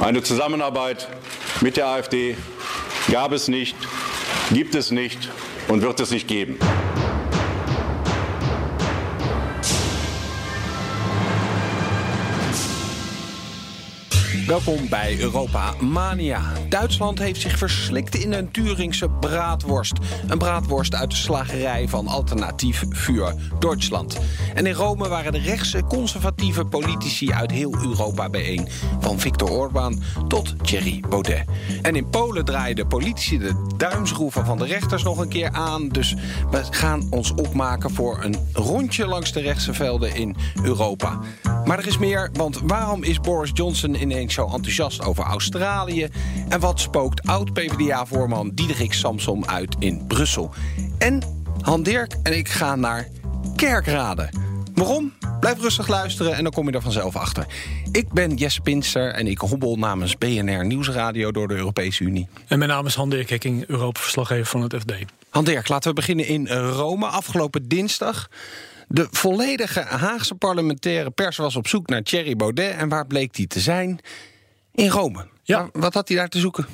Eine Zusammenarbeit mit der AfD gab es nicht, gibt es nicht und wird es nicht geben. Welkom bij Europa Mania. Duitsland heeft zich verslikt in een Turingse braadworst. Een braadworst uit de slagerij van alternatief Vuur Duitsland. En in Rome waren de rechtse conservatieve politici uit heel Europa bijeen. Van Viktor Orbán tot Thierry Baudet. En in Polen draaien de politici de duimschroeven van de rechters nog een keer aan. Dus we gaan ons opmaken voor een rondje langs de rechtse velden in Europa. Maar er is meer, want waarom is Boris Johnson ineens zo enthousiast over Australië? En wat spookt oud-PVDA-voorman Diederik Samsom uit in Brussel? En Han Dirk en ik gaan naar Kerkrade. Waarom? Blijf rustig luisteren en dan kom je er vanzelf achter. Ik ben Jesse Pinster en ik hobbel namens BNR Nieuwsradio door de Europese Unie. En mijn naam is Han Dirk Hekking, Europa-verslaggever van het FD. Han Dirk, laten we beginnen in Rome. Afgelopen dinsdag de volledige Haagse parlementaire pers was op zoek naar Thierry Baudet. En waar bleek hij te zijn? In Rome. Ja. wat had hij daar te zoeken?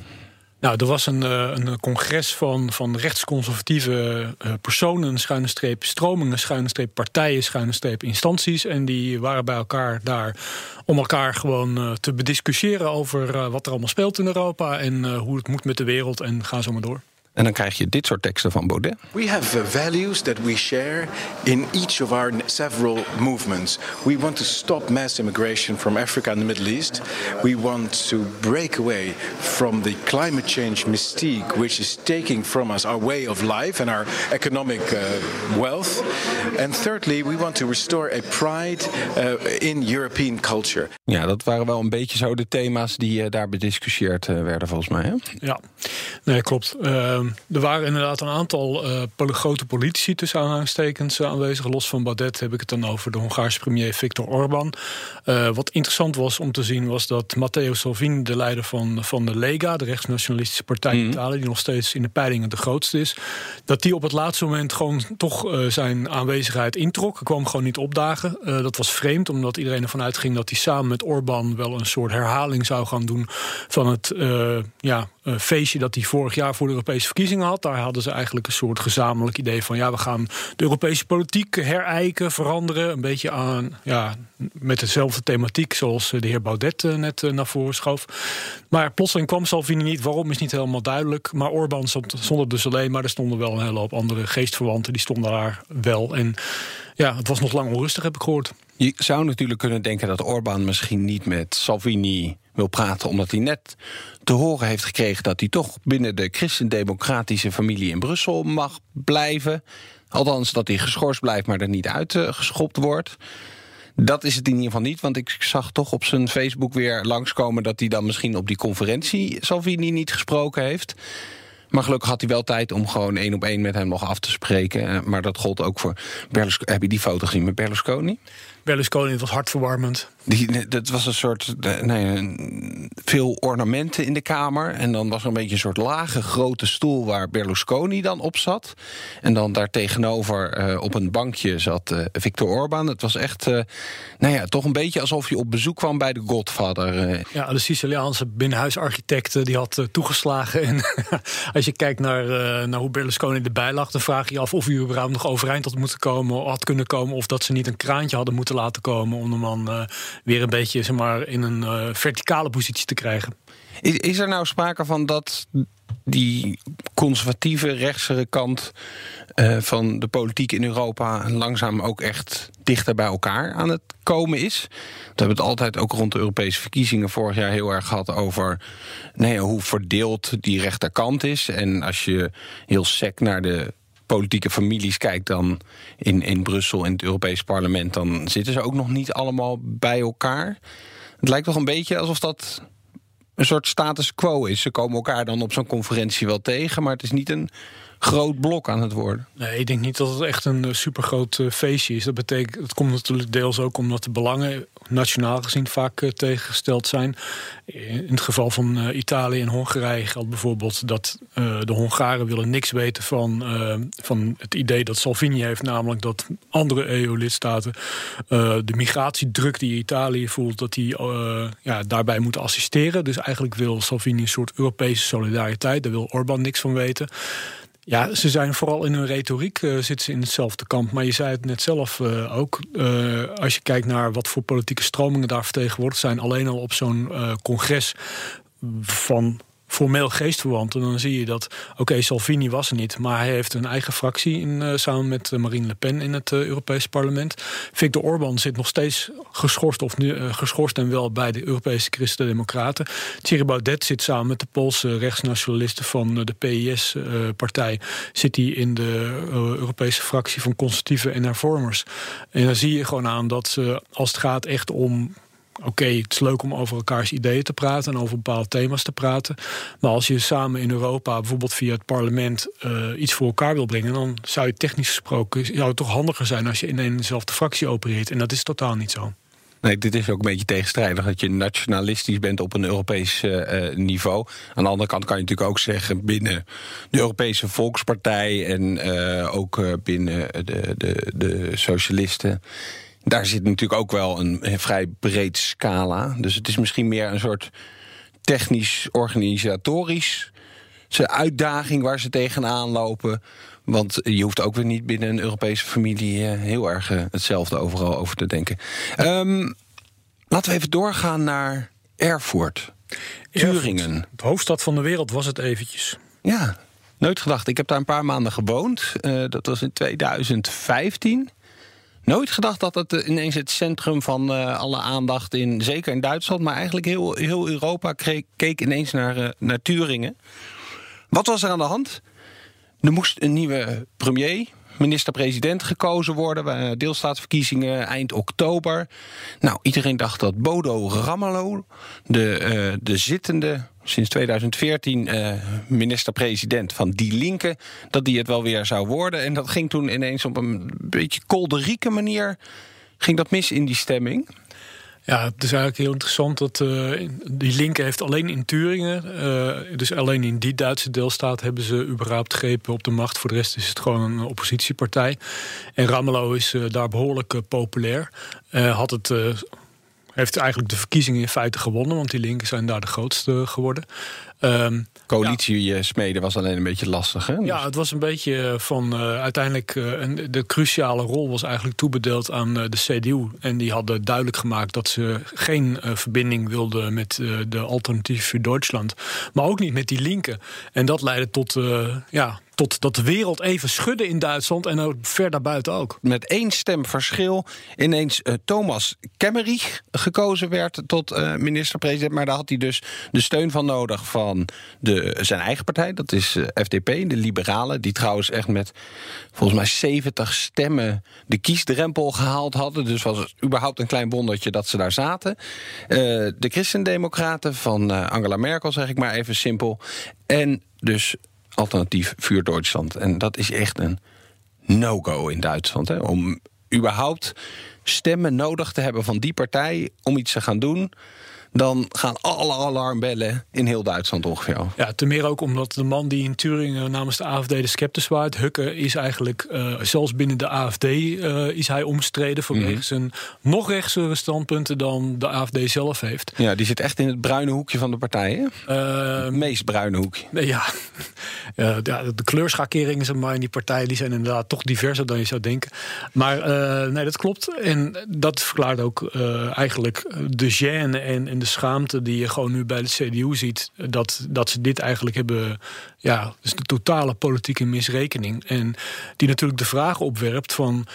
Nou, er was een, eh, een congres van, van rechtsconservatieve eh, personen, schuine streep stromingen, schuine streep partijen, schuine streep instanties. En die waren bij elkaar daar om elkaar gewoon uh, te bediscussiëren over wat er allemaal speelt in Europa en hoe het moet met de wereld. En ga zo maar door. En dan krijg je dit soort teksten van Baudet. We have values that we share in each of our several movements. We want to stop mass immigration from Africa and the Middle East. We want to break away from the climate change mystique, which is taking from us our way of life and our economic uh, wealth. And thirdly, we want to restore a pride uh, in European culture. Ja, dat waren wel een beetje zo de thema's die uh, daar bediscussieerd uh, werden, volgens mij. Hè? Ja, nee, klopt. Uh, er waren inderdaad een aantal uh, grote politici tussen aanhalingstekens uh, aanwezig. Los van Baudet heb ik het dan over de Hongaarse premier Viktor Orban. Uh, wat interessant was om te zien was dat Matteo Salvini, de leider van, van de Lega, de rechtsnationalistische partij in mhm. Italië, die nog steeds in de peilingen de grootste is, dat die op het laatste moment gewoon toch zijn aanwezigheid introk. Hij kwam gewoon niet opdagen. dat was vreemd, omdat iedereen ervan uitging dat hij samen met Orban wel een soort herhaling zou gaan doen van het ja, feestje dat hij vorig jaar voor de Europese verkiezingen had. Daar hadden ze eigenlijk een soort gezamenlijk idee van... ja, we gaan de Europese politiek herijken, veranderen. Een beetje aan, ja, met dezelfde thematiek zoals de heer Baudet eh, net eh, naar voren schoof. Maar plotseling kwam Salvini niet. Waarom is niet helemaal duidelijk. Maar Orbán stond er dus alleen. Maar er stonden wel een hele hoop andere geestverwanten. Die stonden daar wel. En ja, het was nog lang onrustig, heb ik gehoord. Je zou natuurlijk kunnen denken dat Orbán misschien niet met Salvini wil praten, omdat hij net te horen heeft gekregen dat hij toch binnen de christendemocratische familie in Brussel mag blijven. Althans, dat hij geschorst blijft, maar er niet uitgeschopt wordt. Dat is het in ieder geval niet, want ik zag toch op zijn Facebook weer langskomen dat hij dan misschien op die conferentie Salvini niet gesproken heeft. Maar gelukkig had hij wel tijd om gewoon één op één met hem nog af te spreken. Maar dat gold ook voor Berlusconi. Heb je die foto gezien met Berlusconi? Berlusconi was hartverwarmend. Die, dat was een soort. Nee, veel ornamenten in de kamer. En dan was er een beetje een soort lage grote stoel waar Berlusconi dan op zat. En dan daar tegenover uh, op een bankje zat uh, Viktor Orban. Het was echt. Uh, nou ja, toch een beetje alsof je op bezoek kwam bij de Godfather. Ja, de Siciliaanse binnenhuisarchitect die had toegeslagen. En als je kijkt naar, naar hoe Berlusconi erbij lag, dan vraag je je af of hij überhaupt nog overeind had moeten komen, had kunnen komen. Of dat ze niet een kraantje hadden moeten laten komen om de man uh, weer een beetje zeg maar, in een uh, verticale positie te krijgen. Is, is er nou sprake van dat die conservatieve rechtsere kant uh, van de politiek in Europa langzaam ook echt dichter bij elkaar aan het komen is. We hebben het altijd ook rond de Europese verkiezingen vorig jaar heel erg gehad over nee, hoe verdeeld die rechterkant is. En als je heel sec naar de politieke families kijkt dan in, in Brussel, in het Europees parlement, dan zitten ze ook nog niet allemaal bij elkaar. Het lijkt toch een beetje alsof dat een soort status quo is. Ze komen elkaar dan op zo'n conferentie wel tegen, maar het is niet een groot blok aan het worden. Nee, ik denk niet dat het echt een uh, supergroot uh, feestje is. Dat betekent, het komt natuurlijk deels ook omdat de belangen nationaal gezien vaak uh, tegengesteld zijn. In het geval van Italië en Hongarije geldt bijvoorbeeld dat de Hongaren willen niks weten van, van het idee dat Salvini heeft, namelijk dat andere EU-lidstaten de migratiedruk die Italië voelt, dat die ja, daarbij moeten assisteren. Dus eigenlijk wil Salvini een soort Europese solidariteit. Daar wil Orbán niks van weten. Ja, ze zijn vooral in hun retoriek uh, zitten ze in hetzelfde kamp. Maar je zei het net zelf uh, ook. Uh, als je kijkt naar wat voor politieke stromingen daar vertegenwoordigd zijn, alleen al op zo'n congres van formeel geestverwanten, dan zie je dat, oké, Salvini was er niet, maar hij heeft een eigen fractie in, uh, samen met uh, Marine Le Pen in het uh, Europese parlement. Victor Orban zit nog steeds geschorst, of nu, geschorst en wel bij de Europese Christen-Democraten. Thierry Baudet zit samen met de Poolse rechtsnationalisten van de PIS-partij, zit hij in de Europese fractie van conservatieven en hervormers. En dan zie je gewoon aan dat als het gaat echt om oké, het is leuk om over elkaars ideeën te praten en over bepaalde thema's te praten. Maar als je samen in Europa, bijvoorbeeld via het parlement, uh, iets voor elkaar wil brengen, dan zou je technisch gesproken zou het toch handiger zijn als je in een dezelfde fractie opereert. En dat is totaal niet zo. Nee, dit is ook een beetje tegenstrijdig dat je nationalistisch bent op een Europees uh, niveau. Aan de andere kant kan je natuurlijk ook zeggen binnen de Europese Volkspartij en ook binnen de, de, de socialisten daar zit natuurlijk ook wel een, vrij breed scala. Dus het is misschien meer een soort technisch-organisatorisch uitdaging waar ze tegenaan lopen. Want je hoeft ook weer niet binnen een Europese familie eh, heel erg eh, hetzelfde overal over te denken. Um, laten we even doorgaan naar Erfurt. Turingen. De hoofdstad van de wereld was het eventjes. Ja, nooit gedacht. Ik heb daar een paar maanden gewoond. Uh, dat was in 2015 nooit gedacht dat het eh, ineens het centrum van uh, alle aandacht in, zeker in Duitsland, maar eigenlijk heel, heel Europa keek, keek ineens naar, uh, naar Turingen. Wat was er aan de hand? Er moest een nieuwe premier, minister-president gekozen worden. Deelstaatsverkiezingen eind oktober. Nou, iedereen dacht dat Bodo Ramelow, de, uh, de zittende sinds 2014 uh, minister-president van Die Linke, dat die het wel weer zou worden. En dat ging toen ineens op een beetje kolderieke manier ging dat mis in die stemming. Ja, het is eigenlijk heel interessant dat uh, die linker heeft alleen in Turingen, uh, dus alleen in die Duitse deelstaat hebben ze überhaupt grepen op de macht. Voor de rest is het gewoon een oppositiepartij. En Ramelow is uh, daar behoorlijk populair. had het heeft eigenlijk de verkiezingen in feite gewonnen, want die linken zijn daar de grootste geworden. Um, Coalitie ja. smeden was alleen een beetje lastig. Hè? Ja, het was een beetje van uh, uiteindelijk uh, de cruciale rol was eigenlijk toebedeeld aan uh, de CDU. En die hadden duidelijk gemaakt dat ze geen verbinding wilden met de Alternatief voor Duitsland. Maar ook niet met die linken. En dat leidde tot ja, tot dat de wereld even schudde in Duitsland en ook ver daarbuiten ook. Met één stem verschil ineens uh, Thomas Kemmerich gekozen werd tot uh, minister-president. Maar daar had hij dus de steun van nodig van de, zijn eigen partij. Dat is eh, FDP, de Liberalen. Die trouwens echt met volgens mij 70 stemmen de kiesdrempel gehaald hadden. Dus was het überhaupt een klein wondertje dat ze daar zaten. de Christendemocraten van Angela Merkel, zeg ik maar even simpel. En dus alternatief vuur Duitsland. En dat is echt een no-go in Duitsland. Hè? Om überhaupt stemmen nodig te hebben van die partij om iets te gaan doen dan gaan alle alarmbellen in heel Duitsland ongeveer Ja, ten meer ook omdat de man die in Turingen namens de AFD de sceptisch waard, Hukke, is eigenlijk, uh, zelfs binnen de AFD uh, eh, is hij omstreden vanwege mm zijn nog rechtsere standpunten dan de AFD zelf heeft. Ja, die zit echt in het bruine hoekje van de partij, hè? Uh, het meest bruine hoekje. Ja, ja de kleurschakeringen zeg maar, in die partij die zijn inderdaad toch diverser dan je zou denken. Maar nee, dat klopt. En dat verklaart ook eigenlijk de gêne en, en de schaamte die je gewoon nu bij de CDU ziet. Dat, dat ze dit eigenlijk hebben. Ja, dus de totale politieke misrekening. En die natuurlijk de vraag opwerpt van.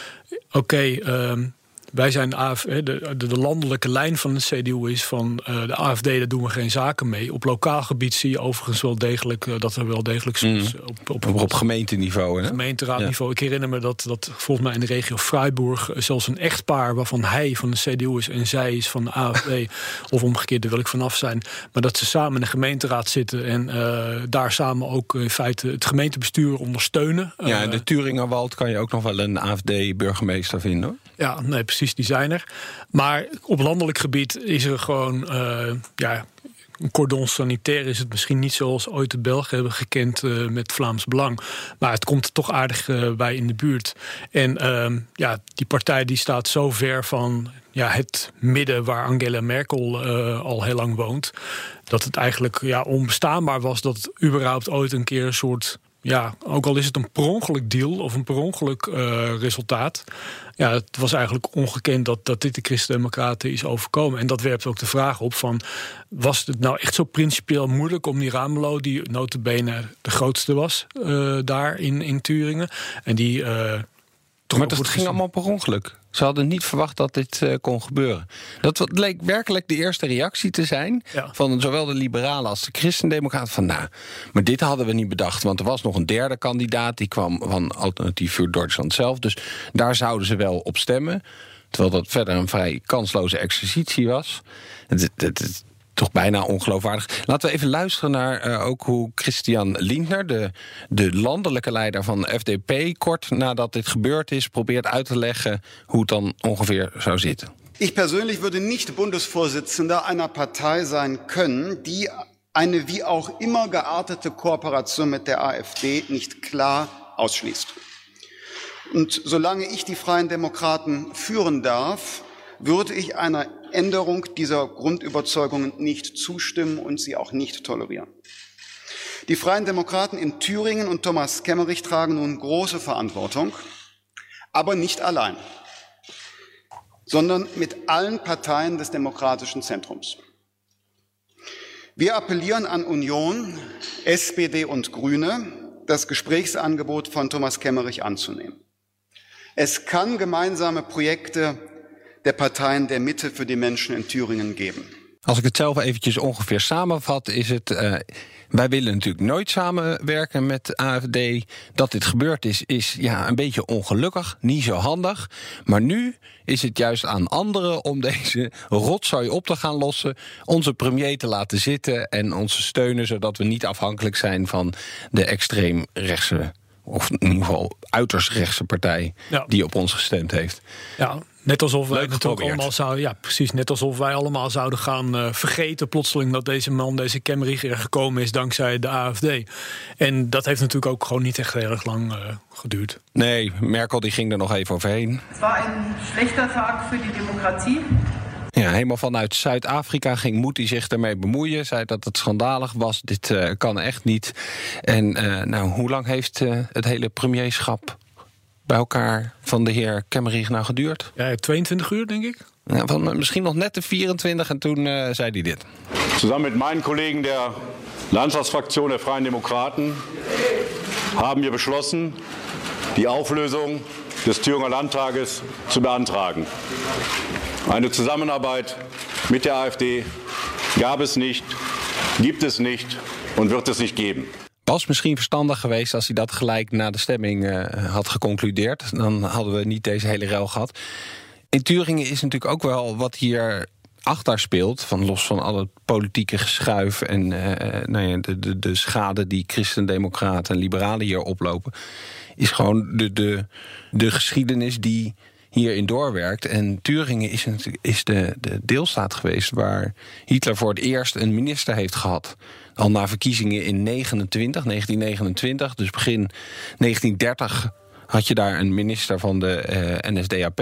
Oké, ehm, wij zijn AF, de, de, de, landelijke lijn van de CDU is van uh, de AFD, daar doen we geen zaken mee. Op lokaal gebied zie je overigens wel degelijk uh, dat er wel degelijk soms mm. op, op, op, op, gemeenteniveau. Hè? Gemeenteraadniveau. Ja. Ik herinner me dat, dat volgens mij in de regio Freiburg zelfs een echtpaar waarvan hij van de CDU is en zij is van de AFD, of omgekeerd, daar wil ik vanaf zijn. Maar dat ze samen in de gemeenteraad zitten en daar samen ook in feite het gemeentebestuur ondersteunen. Ja, in de Turingerwald kan je ook nog wel een AFD-burgemeester vinden hoor. Ja, nee, precies, die zijn er. Maar op landelijk gebied is er gewoon, uh, ja, een cordon sanitair is het misschien niet zoals ooit de Belgen hebben gekend uh, met Vlaams Belang. Maar het komt er toch aardig uh, bij in de buurt. En uh, ja, die partij die staat zo ver van ja, het midden waar Angela Merkel al heel lang woont. Dat het eigenlijk ja, onbestaanbaar was dat überhaupt ooit een keer een soort ja, ook al is het een per ongeluk deal of een per ongeluk uh, resultaat. Ja, het was eigenlijk ongekend dat, dat dit de Christen-Democraten is overkomen. En dat werpt ook de vraag op van... was het nou echt zo principieel moeilijk om die Ramelo... die notabene de grootste was uh, daar in, in Turingen... en die... Uh, maar dat ging allemaal per ongeluk. Ze hadden niet verwacht dat dit uh, kon gebeuren. Dat leek werkelijk de eerste reactie te zijn ja. van zowel de liberalen als de christendemocraten. Van nou, maar dit hadden we niet bedacht. Want er was nog een derde kandidaat. Die kwam van Alternatief voor Duitsland zelf. Dus daar zouden ze wel op stemmen. Terwijl dat verder een vrij kansloze exercitie was. Het, het, het, toch bijna ongeloofwaardig. Laten we even luisteren naar uh, ook hoe Christian Lindner, de, de landelijke leider van de FDP, kort nadat dit gebeurd is, probeert uit te leggen hoe het dan ongeveer zou zitten. Ich persönlich würde nicht Bundesvorsitzender einer Partei sein können, die eine wie auch immer geartete Kooperation mit der AfD nicht klar ausschließt. Und solange ich die Freien Demokraten führen darf, würde ich einer Änderung dieser Grundüberzeugungen nicht zustimmen und sie auch nicht tolerieren. Die Freien Demokraten in Thüringen und Thomas Kemmerich tragen nun große Verantwortung, aber nicht allein, sondern mit allen Parteien des demokratischen Zentrums. Wir appellieren an Union, SPD und Grüne, das Gesprächsangebot von Thomas Kemmerich anzunehmen. Es kann gemeinsame Projekte der Parteien der Mitte für die Menschen in Thüringen geben. Als ik het zelf eventjes ongeveer samenvat, is het. Uh, wij willen natuurlijk nooit samenwerken met AFD. Dat dit gebeurd is, is ja, een beetje ongelukkig, niet zo handig. Maar nu is het juist aan anderen om deze rotzooi op te gaan lossen. Onze premier te laten zitten en ons steunen, zodat we niet afhankelijk zijn van de extreemrechtse of in ieder geval uiterst rechtse partij ja. die op ons gestemd heeft. Ja, Net alsof wij natuurlijk allemaal zouden, ja, precies. Net alsof wij allemaal zouden gaan uh, vergeten plotseling dat deze man, deze Kemmerich, er gekomen is dankzij de AFD. En dat heeft natuurlijk ook gewoon niet echt heel erg lang uh, geduurd. Nee, Merkel die ging er nog even overheen. Het was een slechte zaak voor de democratie. Ja, helemaal vanuit Zuid-Afrika ging Moetie zich ermee bemoeien. Zei dat het schandalig was. Dit uh, kan echt niet. En nou, hoe lang heeft het hele premierschap bij elkaar van de heer Kemmerich nou geduurd? Ja, 22 uur, denk ik. Ja, van misschien nog net de 24 en toen uh, zei hij dit. Zusammen mit meinen Kollegen der Landtagsfraktion der Freien Demokraten haben wir beschlossen, die Auflösung des Thüringer Landtages zu beantragen. Eine Zusammenarbeit mit der AfD gab es nicht, gibt es nicht und wird es nicht geben. Was misschien verstandig geweest als hij dat gelijk na de stemming uh, had geconcludeerd. Dan hadden we niet deze hele ruil gehad. In Turingen is natuurlijk ook wel wat hier achter speelt, van los van alle politieke geschuif en uh, nou ja, de, de, de schade die christendemocraten en liberalen hier oplopen, is gewoon de, de, de geschiedenis die hierin doorwerkt. En Turingen is, is de, de deelstaat geweest waar Hitler voor het eerst een minister heeft gehad. Al na verkiezingen in 29, 1929, dus begin 1930 had je daar een minister van de eh, NSDAP.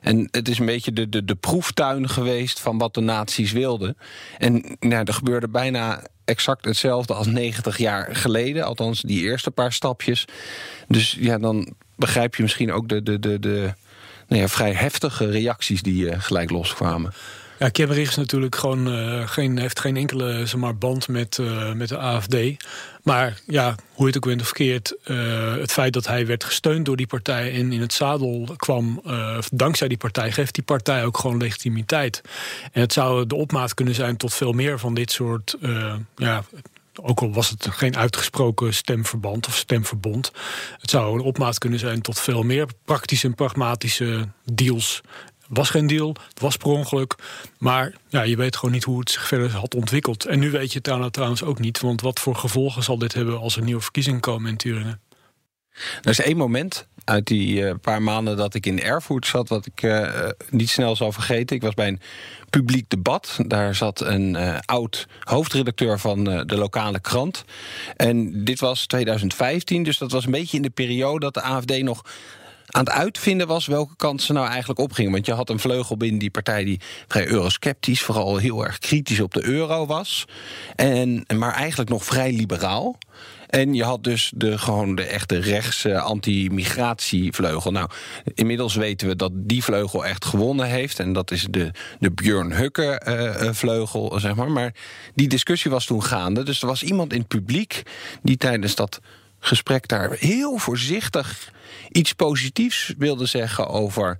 En het is een beetje de, de, de proeftuin geweest van wat de nazi's wilden. En nou, er gebeurde bijna exact hetzelfde als 90 jaar geleden. Althans, die eerste paar stapjes. Dus ja, dan begrijp je misschien ook de, de, de, de nou ja, vrij heftige reacties die uh, gelijk loskwamen. Ja, Kemmerich is natuurlijk gewoon geen, heeft geen enkele zeg maar, band met, met de AFD. Maar ja, hoe je het ook bent of verkeerd, het feit dat hij werd gesteund door die partij en in het zadel kwam dankzij die partij, geeft die partij ook gewoon legitimiteit. En het zou de opmaat kunnen zijn tot veel meer van dit soort ja, ook al was het geen uitgesproken stemverband of stemverbond. Het zou een opmaat kunnen zijn tot veel meer praktische en pragmatische deals. Was geen deal, het was per ongeluk. Maar ja, je weet gewoon niet hoe het zich verder had ontwikkeld. En nu weet je het trouwens ook niet. Want wat voor gevolgen zal dit hebben als er nieuwe verkiezingen komen in Turingen? Er is één moment uit die uh, paar maanden dat ik in Erfurt zat... wat ik uh, niet snel zal vergeten. Ik was bij een publiek debat. Daar zat een oud hoofdredacteur van de lokale krant. En dit was 2015, dus dat was een beetje in de periode... dat de AFD nog aan het uitvinden was welke kant ze nou eigenlijk opgingen. Want je had een vleugel binnen die partij die vrij eurosceptisch... vooral heel erg kritisch op de euro was. En, maar eigenlijk nog vrij liberaal. En je had dus de, gewoon de echte rechtse anti-migratievleugel. Nou, inmiddels weten we dat die vleugel echt gewonnen heeft. En dat is de, de Björn Hukke-vleugel, zeg maar. Maar die discussie was toen gaande. Dus er was iemand in het publiek die tijdens dat gesprek daar heel voorzichtig iets positiefs wilde zeggen over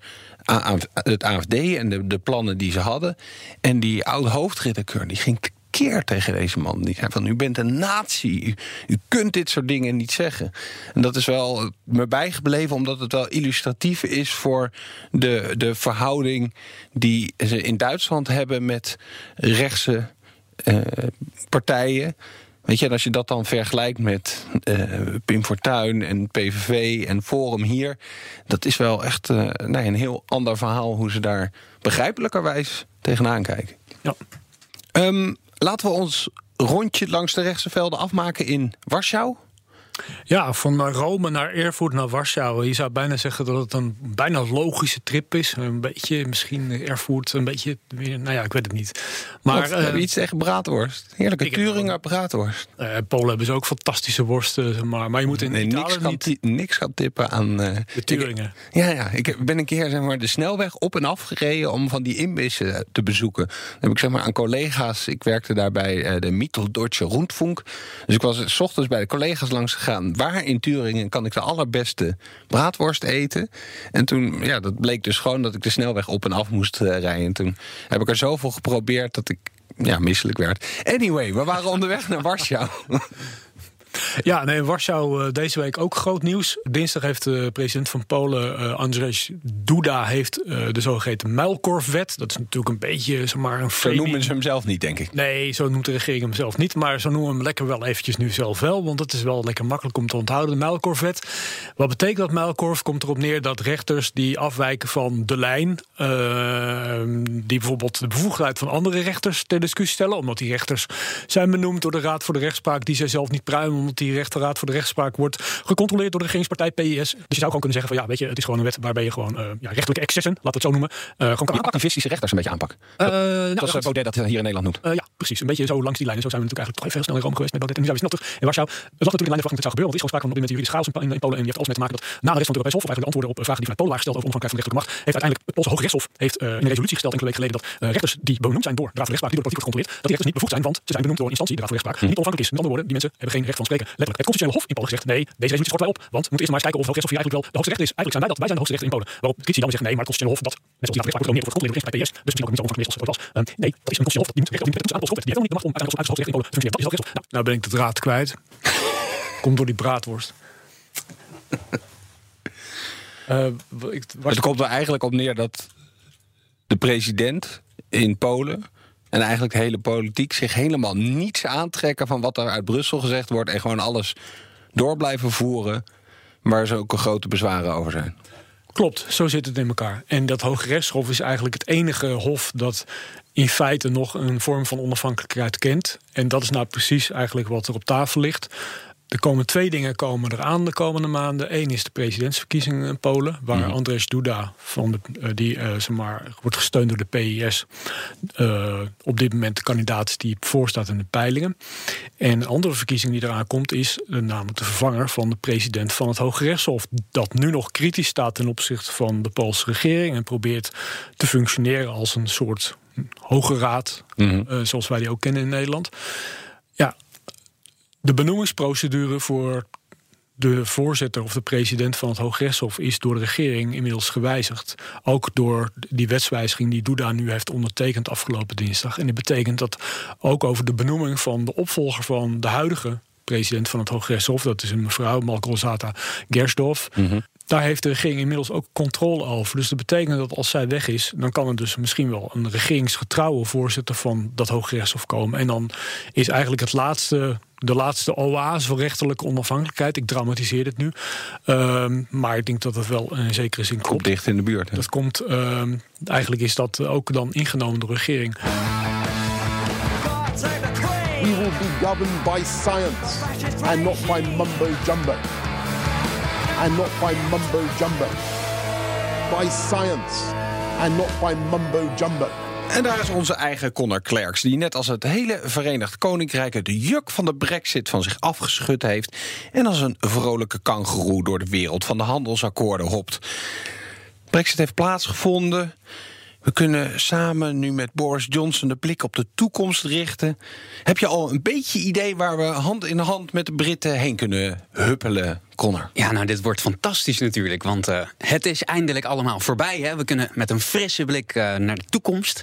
het AFD en de, de plannen die ze hadden. En die oude hoofdredacteur die ging keer tegen deze man. Die zei van, u bent een nazi, u, kunt dit soort dingen niet zeggen. En dat is wel me bijgebleven, omdat het wel illustratief is... voor de, de verhouding die ze in Duitsland hebben met rechtse uh, partijen... Weet je, en als je dat dan vergelijkt met uh, Pim Fortuyn en PVV en Forum hier... dat is wel echt uh, nee, een heel ander verhaal hoe ze daar begrijpelijkerwijs tegenaan kijken. Ja. Um, Laten we ons rondje langs de rechtse velden afmaken in Warschau. Ja, van Rome naar Erfurt naar Warschau. Je zou bijna zeggen dat het een bijna logische trip is. Een beetje, misschien Erfurt, een beetje, nou ja, ik weet het niet. Maar Wat, uh, iets tegen braadworst. Heerlijke Thuringer braadworst. Uh, Polen hebben ze ook fantastische worsten, maar, maar je moet in nee, niks, gaan niet... niks gaan tippen aan... Uh, de Turingen. ja, ja, ik ben een keer zeg maar, de snelweg op en af gereden om van die inbissen te bezoeken. Dan heb ik zeg maar aan collega's, ik werkte daarbij de Mitteldeutsche Rundfunk. Dus ik was s ochtends bij de collega's langs gegaan Waar in Turingen kan ik de allerbeste braadworst eten? En toen, ja, dat bleek dus gewoon dat ik de snelweg op en af moest uh, rijden. Toen heb ik er zoveel geprobeerd dat ik ja, misselijk werd. Anyway, we waren onderweg naar Warschau. Ja, nee, in Warschau uh, deze week ook groot nieuws. Dinsdag heeft de president van Polen, uh, Andrzej Duda, heeft uh, de zogeheten muilkorfwet. Dat is natuurlijk een beetje, zeg maar, een. Zo noemen ze hem zelf niet, denk ik. Nee, zo noemt de regering hem zelf niet. Maar zo noemen we hem lekker wel eventjes nu zelf wel. Want het is wel lekker makkelijk om te onthouden, de muilkorfwet. Wat betekent dat muilkorf? Komt erop neer dat rechters die afwijken van de lijn... die bijvoorbeeld de bevoegdheid van andere rechters ter discussie stellen... omdat die rechters zijn benoemd door de Raad voor de Rechtspraak... die zij zelf niet pruimen omdat die rechterraad voor de rechtspraak wordt gecontroleerd door de regeringspartij PIS. Dus je zou gewoon kunnen zeggen van ja, weet je, het is gewoon een wet waarbij je gewoon uh, ja, rechtelijke excessen, laten we het zo noemen, uh, gewoon kan aanpakken. activistische rechters een beetje aanpakken. Uh, dat, nou, dat is Baudet dat hier in Nederland noemt. ja, precies. Een beetje zo langs die lijn. En zo zijn we natuurlijk eigenlijk toch even heel snel in Rome geweest met Baudet. En nu zijn we snel terug in Warschau. Het was natuurlijk in lijn verwachting dat het zou gebeuren, want er is gewoon sprake van op dit moment juridische chaos in, in, Polen. En je hebt alles mee te maken dat na de rest van het Europees Hof, eigenlijk de antwoorden op vragen die vanuit Polen waren gesteld over onafhankelijkheid van de rechtelijke macht, heeft uiteindelijk het Poolse Hoge Rechtshof heeft, een resolutie gesteld enkele weken geleden dat rechters die benoemd zijn door de Raad van Rechtspraak, die door de politiek wordt gecontroleerd, dat die rechters niet bevoegd zijn, want ze zijn benoemd door een instantie, de Raad van Rechtspraak, die niet onafhankelijk is. Met andere woorden, die mensen hebben geen recht van spreken. Letterlijk. Het Constitutionele Hof in Polen gezegd, nee, deze resolutie schort wij op, want we moeten eerst maar eens kijken of het Hoge Rechtshof hier eigenlijk wel de hoogste rechter is. Eigenlijk zijn wij dat, wij zijn de hoogste rechter in Polen. Waarop critici dan zeggen, nee, maar het Constitutionele Hof, dat, net zoals die van Rechtspraak, wordt meer voor gecontroleerd door de bij PS, dus misschien ook niet zo onafhankelijk is als het ooit was. Um, nee, dat is een Constitutionele Hof, die moet recht op die aan Poolse Die heeft ook niet de macht om uiteindelijk als hoogste rechter in Polen te functioneren. Dat is het Rechtshof. Nou, nou ben ik de draad kwijt. Komt door die braadworst. uh, ik, het komt er eigenlijk op neer dat de president in Polen en eigenlijk de hele politiek zich helemaal niets aantrekken van wat er uit Brussel gezegd wordt. En gewoon alles door blijven voeren. Waar ze ook grote bezwaren over zijn. Klopt, zo zit het in elkaar. En dat Hoge Rechtshof is eigenlijk het enige hof dat in feite nog een vorm van onafhankelijkheid kent. En dat is nou precies eigenlijk wat er op tafel ligt. Er komen twee dingen komen eraan de komende maanden. Eén is de presidentsverkiezingen in Polen, waar mm. Andrzej Duda, van de, uh, die uh, zeg maar, wordt gesteund door de PIS, uh, op dit moment de kandidaat die voorstaat in de peilingen. En een andere verkiezing die eraan komt is namelijk de vervanger van de president van het Hoge Rechtshof, dat nu nog kritisch staat ten opzichte van de Poolse regering en probeert te functioneren als een soort Hoge Raad, eh, zoals wij die ook kennen in Nederland. Ja, de benoemingsprocedure voor de voorzitter of de president van het Hooggerechtshof is door de regering inmiddels gewijzigd. Ook door die wetswijziging die Duda nu heeft ondertekend afgelopen dinsdag. En die betekent dat ook over de benoeming van de opvolger van de huidige president van het Hooggerechtshof, dat is een mevrouw Malcolzata Gersdorf. Daar heeft de regering inmiddels ook controle over. Dus dat betekent dat als zij weg is, dan kan er dus misschien wel een regeringsgetrouwe voorzitter van dat Hooggerechtshof komen. En dan is eigenlijk het laatste, de laatste oase voor rechterlijke onafhankelijkheid. Ik dramatiseer dit nu. Ehm, maar ik denk dat het wel in zekere zin Komt klopt. dicht in de buurt. hè? Dat komt, ehm, eigenlijk is dat ook dan ingenomen door de regering. We will be governed by science and not by mumbo jumbo. And not by mumbo jumbo. By science and not by mumbo jumbo. En daar is onze eigen Connor Klerks, die net als het hele Verenigd Koninkrijk het juk van de brexit van zich afgeschud heeft en als een vrolijke kangoeroe door de wereld van de handelsakkoorden hopt. Brexit heeft plaatsgevonden. We kunnen samen nu met Boris Johnson de blik op de toekomst richten. Heb je al een beetje idee waar we hand in hand met de Britten heen kunnen huppelen, Connor? Ja, nou, dit wordt fantastisch natuurlijk. Want eh, het is eindelijk allemaal voorbij. Hè? We kunnen met een frisse blik eh, naar de toekomst.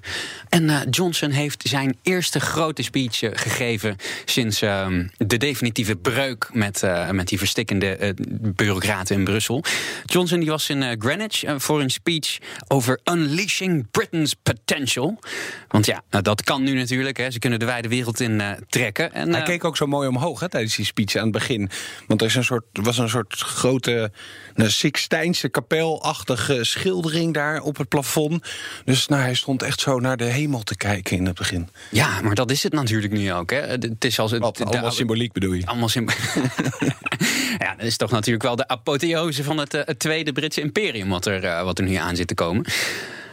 En eh, Johnson heeft zijn eerste grote speech gegeven. sinds ehm, de definitieve breuk met, met die verstikkende bureaucraten in Brussel. Johnson die was in Greenwich voor een speech over unleashing Britain's potential. Want ja, nou, dat kan nu natuurlijk. Hè? Ze kunnen de wijde wereld in trekken. En, Hij keek ook zo mooi omhoog hè, tijdens die speech aan het begin. Want er is een soort, was een soort grote nou, Sixtijnse kapelachtige schildering daar op het plafond. Dus nou, hij stond echt zo naar de hemel te kijken in het begin. Ja, maar dat is het natuurlijk nu ook. Hè. Het is als het, Wat, de- allemaal symboliek bedoel je? Allemaal symb- ja, dat is toch natuurlijk wel de apotheose van het, eh, het tweede Britse imperium wat er, eh, wat er nu aan zit te komen.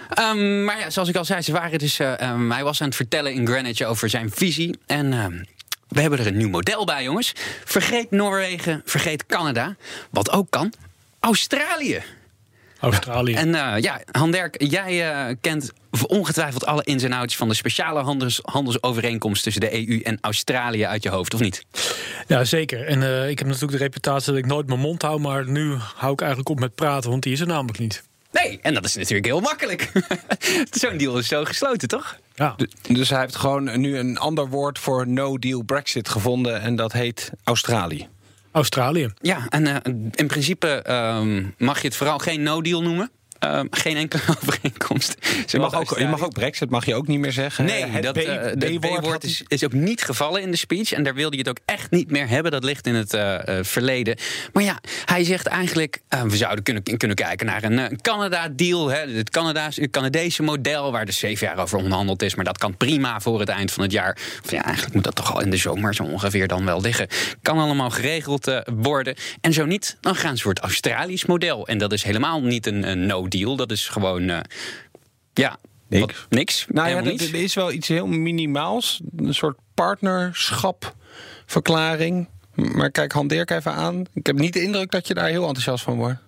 Ehm, maar ja, zoals ik al zei, ze waren dus, eh, ehm, hij was aan het vertellen in Greenwich over zijn visie. En ehm, we hebben er een nieuw model bij, jongens. Vergeet Noorwegen, vergeet Canada. Wat ook kan, Australië. Australië. En eh, ja, Handerk, jij eh, kent ongetwijfeld alle ins en outs van de speciale handels, handelsovereenkomst tussen de EU en Australië uit je hoofd, of niet? Ja, zeker. En eh, ik heb natuurlijk de reputatie dat ik nooit mijn mond hou. Maar nu hou ik eigenlijk op met praten, want die is er namelijk niet. Nee, en dat is natuurlijk heel makkelijk. Zo'n deal is zo gesloten, toch? Ja. Dus hij heeft gewoon nu een ander woord voor no-deal Brexit gevonden. En dat heet Australië. Australië. Ja, en eh, in principe ehm, mag je het vooral geen no-deal noemen. Ehm, geen enkele overeenkomst. Je mag, ook, je mag ook Brexit mag je ook niet meer zeggen. Nee, Het dat, eh, B-woord is, is ook niet gevallen in de speech. En daar wilde hij het ook echt niet meer hebben. Dat ligt in het eh, eh, verleden. Maar ja, hij zegt eigenlijk... we zouden kunnen, kunnen kijken naar een Canada-deal. Het, Canada's, Canadese model waar de zeven jaar over onderhandeld is. Maar dat kan prima voor het eind van het jaar. Of ja, eigenlijk moet dat toch al in de zomer zo ongeveer dan wel liggen. Kan allemaal geregeld worden. En zo niet, dan gaan ze voor het Australisch model. En dat is helemaal niet een, een Dat is gewoon... eh, ja, Niks. wat- niks. Nou ja, er er is wel iets heel minimaals. Een soort partnerschapverklaring. Maar kijk Han Dirk even aan. Ik heb niet de indruk dat je daar heel enthousiast van wordt.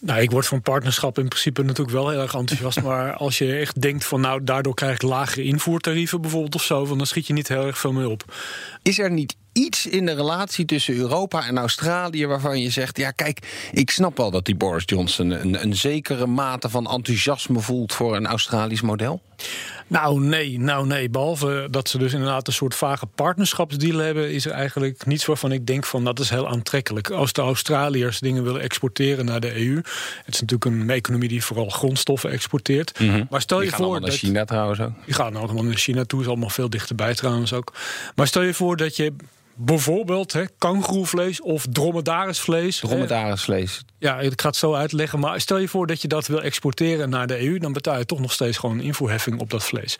Nou, ik word van partnerschap in principe natuurlijk wel heel erg enthousiast. maar als je echt denkt van nou, daardoor krijg ik lagere invoertarieven bijvoorbeeld of zo, dan schiet je niet heel erg veel mee op. Is er niet iets in de relatie tussen Europa en Australië waarvan je zegt: ja, kijk, ik snap wel dat die Boris Johnson een, een zekere mate van enthousiasme voelt voor een Australisch model? Nou, nee, nou nee. Behalve dat ze dus inderdaad een soort vage partnerschapsdeal hebben, is er eigenlijk niets waarvan ik denk van dat is heel aantrekkelijk. Als de Australiërs dingen willen exporteren naar de EU, het is natuurlijk een economie die vooral grondstoffen exporteert. Maar stel Die je voor dat China trouwens ook. Die gaan allemaal naar China toe, is allemaal veel dichterbij trouwens ook. Maar stel je voor dat je bijvoorbeeld hè, of dromedarisvlees. Dromedarisvlees. ja, ik ga het zo uitleggen. Maar stel je voor dat je dat wil exporteren naar de EU, dan betaal je toch nog steeds gewoon een invoerheffing op dat vlees.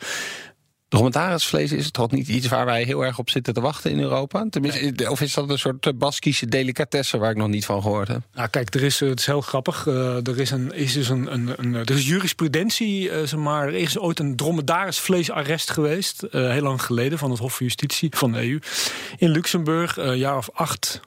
Dromedarisvlees is toch niet iets waar wij heel erg op zitten te wachten in Europa? Tenminste, Of is dat een soort eh, Baskische delicatesse waar ik nog niet van gehoord heb? Nou, kijk, er is, eh, het is heel grappig. eh, er is, een, is dus een, een, een, er is jurisprudentie, zeg maar. Er is ooit een dromedarisvleesarrest geweest, heel lang geleden, van het Hof van Justitie van de EU. In Luxemburg, een jaar of acht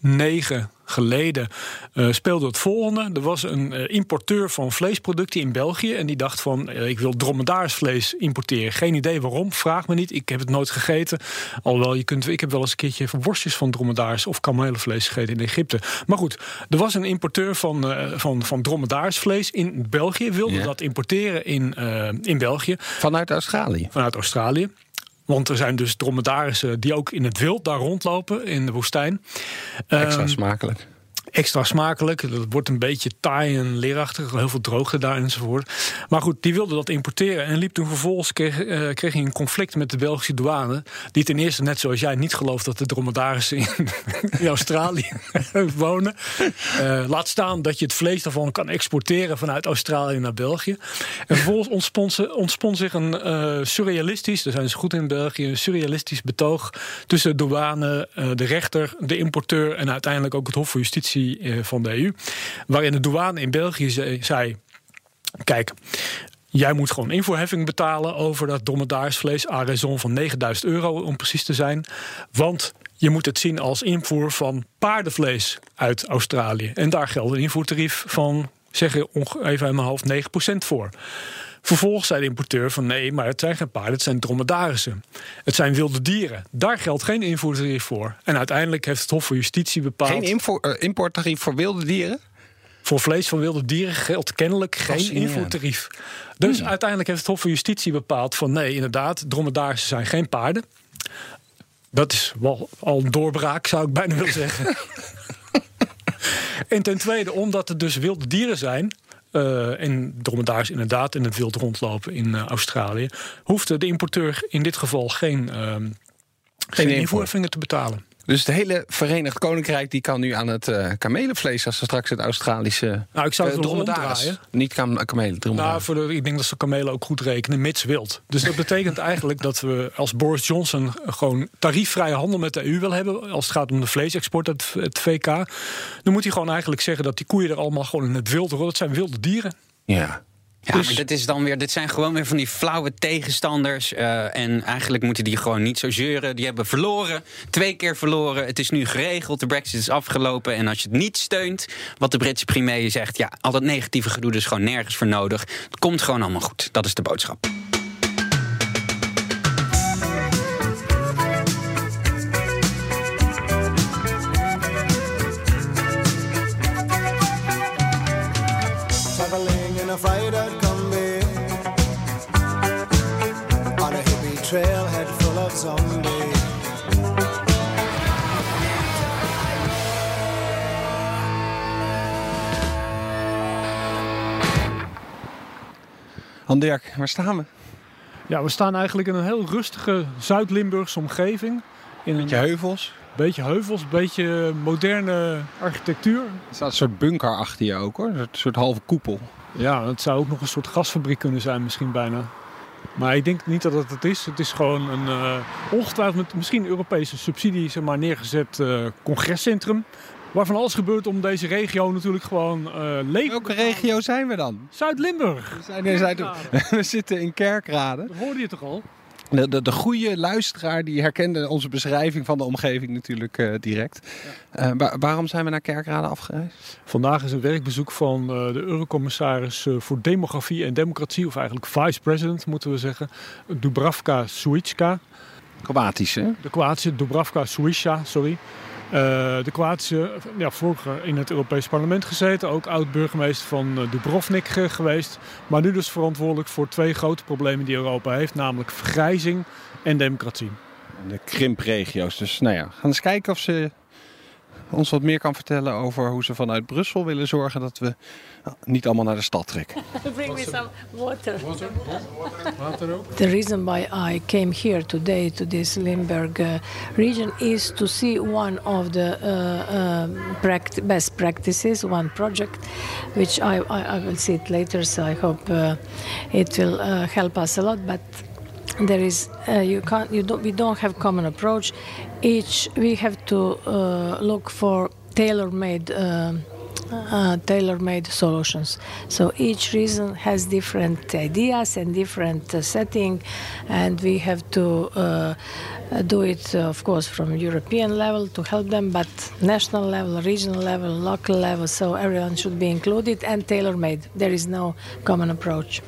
negen geleden uh, speelde het volgende. Er was een uh, importeur van vleesproducten in België. En die dacht van, uh, ik wil dromedaarsvlees importeren. Geen idee waarom, vraag me niet. Ik heb het nooit gegeten. Alhoewel, je kunt, ik heb wel eens een keertje worstjes van dromedaars... of kamelenvlees gegeten in Egypte. Maar goed, er was een importeur van, van, van dromedaarsvlees in België. Wilde ja. dat importeren in, in België. Vanuit Australië? Vanuit Australië. Want er zijn dus dromedarissen die ook in het wild daar rondlopen in de woestijn. Extra um, smakelijk extra smakelijk. Dat wordt een beetje taai en leerachtig. Heel veel droogte daar enzovoort. Maar goed, die wilde dat importeren. En liep toen vervolgens, kreeg, uh, kreeg hij een conflict met de Belgische douane. Die ten eerste, net zoals jij, niet gelooft dat de dromedarissen in, Australië wonen. Uh, laat staan dat je het vlees daarvan kan exporteren vanuit Australië naar België. En vervolgens ontspon, zich een uh, surrealistisch, daar zijn ze goed in België, een surrealistisch betoog tussen de douane, de rechter, de importeur en uiteindelijk ook het Hof van Justitie eh, van de EU. Waarin de douane in België zei: Kijk, Jij moet gewoon invoerheffing betalen over dat dromedaarsvlees. A raison van 9000 euro om precies te zijn. Want je moet het zien als invoer van paardenvlees uit Australië. En daar geldt een invoertarief van, zeg even in mijn hoofd, 9% voor. Vervolgens zei de importeur van nee, maar het zijn geen paarden, het zijn dromedarissen. Het zijn wilde dieren. Daar geldt geen invoertarief voor. En uiteindelijk heeft het Hof van Justitie bepaald... Geen invoer, uh, importtarief voor wilde dieren? Voor vlees van wilde dieren geldt kennelijk geen invoertarief. Dus hmm. uiteindelijk heeft het Hof van Justitie bepaald van nee, inderdaad, dromedarissen zijn geen paarden. Dat is wel al een doorbraak, zou ik bijna willen zeggen. en ten tweede, omdat het dus wilde dieren zijn, uh, en dromedaars inderdaad in het wild rondlopen in uh, Australië, hoefde de importeur in dit geval geen, uh, geen invoerheffingen te betalen. Dus het hele Verenigd Koninkrijk die kan nu aan het uh, kamelenvlees als ze straks het Australische nou, ik zou het uh, dromedaris, niet kam kamelen, Nou, voor de, ik denk dat ze kamelen ook goed rekenen, mits wild. Dus dat betekent eigenlijk dat we als Boris Johnson gewoon tariefvrije handel met de EU wil hebben als het gaat om de vleesexport uit het VK. Dan moet hij gewoon eigenlijk zeggen dat die koeien er allemaal gewoon in het wild rollen. Dat zijn wilde dieren. Ja. Ja, dus... maar dit, is dan weer, dit zijn gewoon weer van die flauwe tegenstanders. Uh, en eigenlijk moeten die gewoon niet zo zeuren. Die hebben verloren, twee keer verloren. Het is nu geregeld, de brexit is afgelopen. En als je het niet steunt, wat de Britse premier zegt... ja, al dat negatieve gedoe is gewoon nergens voor nodig. Het komt gewoon allemaal goed. Dat is de boodschap. Dirk, waar staan we? Ja, we staan eigenlijk in een heel rustige Zuid-Limburgse omgeving. In beetje een heuvels? Beetje heuvels, beetje moderne architectuur. Er staat een soort bunker achter je ook hoor, een soort halve koepel. Ja, het zou ook nog een soort gasfabriek kunnen zijn misschien bijna. Maar ik denk niet dat het het is. Het is gewoon een uh, ongetwijfeld met misschien Europese subsidie zeg maar, neergezet uh, congrescentrum. Waarvan alles gebeurt om deze regio natuurlijk gewoon uh, leven. Welke regio zijn we dan? Zuid-Limburg. We, zijn in Zuid we zitten in Kerkrade. Dat hoorde je toch al? De, de, de, goede luisteraar die herkende onze beschrijving van de omgeving natuurlijk uh, direct. Ja. Uh, waarom zijn we naar Kerkrade afgereisd? Vandaag is een werkbezoek van uh, de Eurocommissaris voor Demografie en Democratie, of eigenlijk vice-president moeten we zeggen, Dubravka Suica. Kroatische. De Kroatische Dubravka Suica, sorry. Uh, de Kroatische, ja, vroeger in het Europees Parlement gezeten, ook oud-burgemeester van uh, Dubrovnik geweest. Maar nu dus verantwoordelijk voor twee grote problemen die Europa heeft, namelijk vergrijzing en democratie. De krimpregio's. Dus nou ja, gaan eens kijken of ze ons wat meer kan vertellen over hoe ze vanuit Brussel willen zorgen dat we niet allemaal naar de stad trekken. Bring me some water. Water? Water ook? The reason why I came here today to this Limburg uh, region is to see one of the uh, uh, pract best practices, one project, which I, I, I, will see it later, so I hope uh, it will uh, help us a lot. But there is uh, you can't you don't we don't have common approach each we have to uh, look for tailor-made uh, uh, tailor-made solutions. So each region has different ideas and different uh, setting, and we have to uh, do it, of course, from European level to help them, but national level, regional level, local level. So everyone should be included and tailor-made. There is no common approach.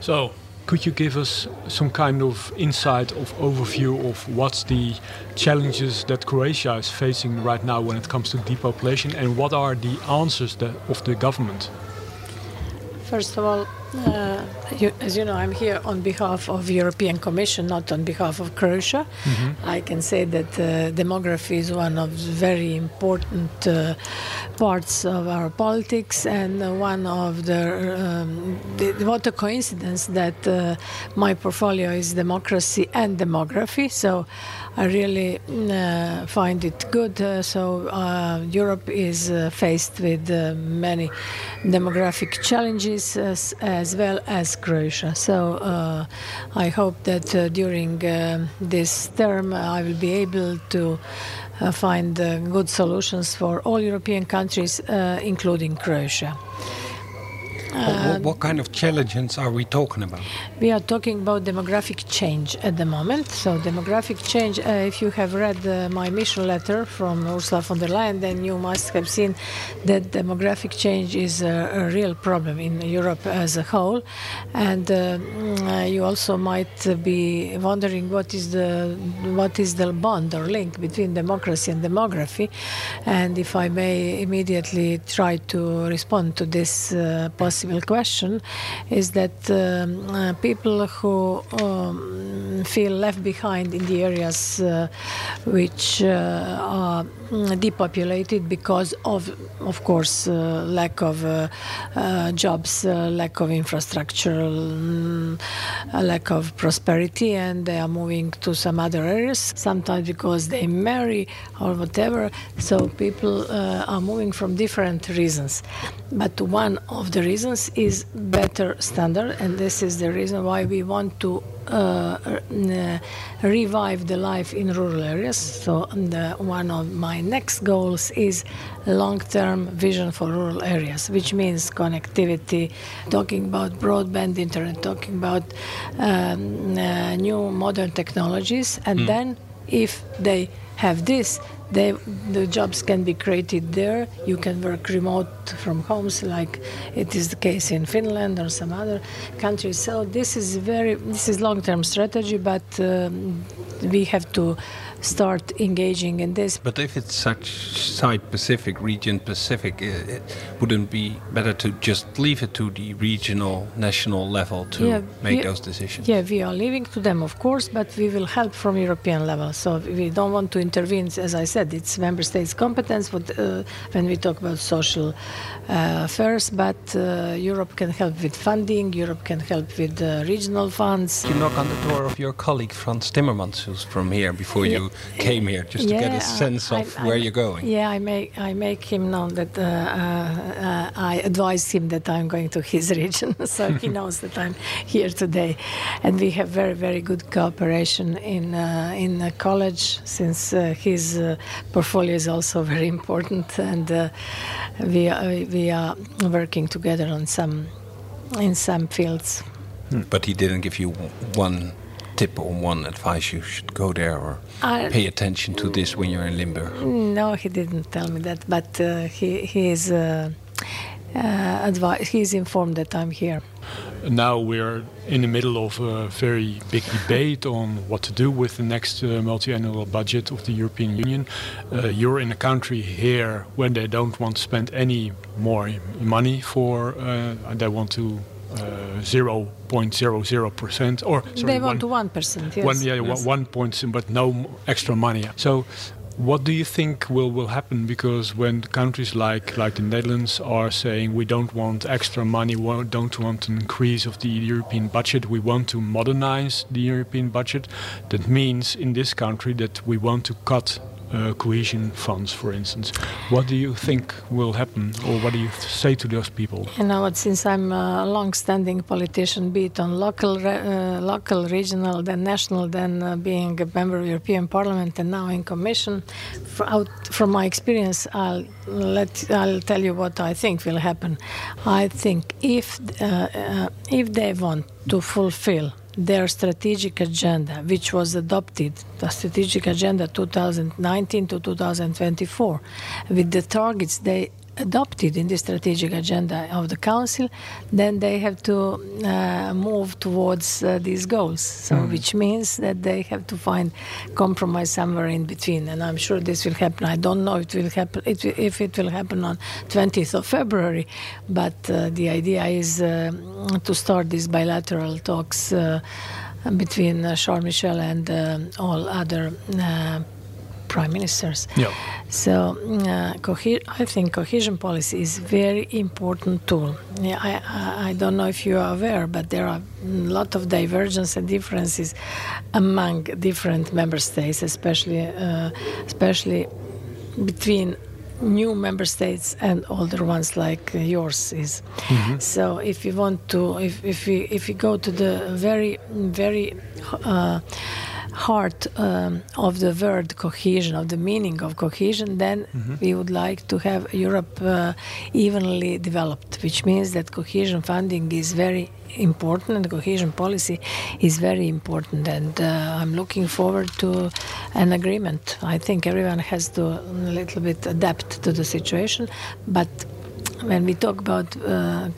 So could you give us some kind of insight of overview of what's the challenges that Croatia is facing right now when it comes to depopulation and what are the answers that, of the government? First of all, uh, you, as you know, I'm here on behalf of the European Commission, not on behalf of Croatia. Mm-hmm. I can say that uh, demography is one of the very important uh, parts of our politics, and one of the, um, the what a coincidence that uh, my portfolio is democracy and demography. So. I really uh, find it good. Uh, so uh, Europe is uh, faced with uh, many demographic challenges as, as, well as Croatia. So uh, I hope that during this term I will be able to find good solutions for all European countries, including Croatia. Uh, what, what, kind of challenges are we talking about? We are talking about demographic change at the moment. So, demographic change, uh, if you have read uh, my mission letter from Ursula von der Leyen, then you must have seen that demographic change is a, a real problem in Europe as a whole. And uh, mm, you also might be wondering what is the what is the bond or link between democracy and demography. And if I may immediately try to respond to this uh, question is that um, uh, people who um, feel left behind in the areas uh, which uh, are depopulated because of, of course, uh, lack of uh, jobs, lack of infrastructure, um, lack of prosperity, and they are moving to some other areas. Sometimes because they marry or whatever. So people are moving from different reasons. But one of the reasons is better standard, and this is the reason why we want to uh, uh, revive the life in rural areas. So the, one of my next goals is long-term vision for rural areas, which means connectivity, talking about broadband internet, talking about um, uh, new modern technologies, and mm. then if they have this, they, the jobs can be created there. You can work remote from homes, like it is the case in Finland or some other countries. So this is very this is long-term strategy, but um, we have to start engaging in this. But if it's such site Pacific, region Pacific, it wouldn't be better to just leave it to the regional, national level to yeah, make we, those decisions? Yeah, we are leaving to them, of course, but we will help from European level. So we don't want to intervene. As I said, it's member states' competence but, uh, when we talk about social uh, affairs, but uh, Europe can help with funding. Europe can help with regional funds. You knock on the door of your colleague Frans Timmermans, who's from here, before yeah. you came here just yeah, to get a sense of I, where I, you're going. Yeah, I make I make him know that uh, uh, I advised him that I'm going to his region, so he knows that I'm here today, and we have very very good cooperation in uh, in the college since uh, his uh, portfolio is also very important, and uh, we are, we are working together on some in some fields. But he didn't give you one tip or one advice you should go there or uh, pay attention to this when you're in Limburg? No, he didn't tell me that, but uh, he he is uh, uh advi- he's informed that I'm here. Now we're in the middle of a very big debate on what to do with the next uh, multi-annual budget of the European Union. Uh, you're in a country here when they don't want to spend any more money for, they want to uh, Uh, 0.00%, or sorry, they want one, 1%, yes. One, yeah, yes. one point, but no extra money. So, what do you think will, will happen? Because when countries like, like the Netherlands are saying we don't want extra money, we don't want an increase of the European budget, we want to modernize the European budget, that means in this country that we want to cut uh, cohesion funds, for instance. What do you think will happen, or what do you say to those people? You know? Since I'm a long-standing politician, be it on local, uh, local, regional, then national, then uh, being a member of European Parliament, and now in Commission, out from my experience, I'll let I'll tell you what I think will happen. I think if uh, uh, if they want to fulfill their strategic agenda, which was adopted, the strategic agenda 2019 to 2024, with the targets they adopted in the strategic agenda of the council, then they have to uh, move towards uh, these goals. So, mm. which means that they have to find compromise somewhere in between. And I'm sure this will happen. I don't know if it will happen if it will happen on 20th of February, but uh, the idea is uh, to start these bilateral talks. Uh, between uh, Charles Michel and all other prime ministers. Yeah. So uh, I think cohesion policy is very important tool. Yeah, I, I don't know if you are aware, but there are a lot of divergence and differences among different member states, especially uh, especially between new member states and older ones like yours is. Mm-hmm. So if you want to, if, if we if we go to the very very uh, heart um, of the word cohesion, of the meaning of cohesion, then mm-hmm. we would like to have Europe uh, evenly developed, which means that cohesion funding is very important and cohesion policy is very important. And uh, I'm looking forward to an agreement. I think everyone has to a little bit adapt to the situation, but when we talk about uh,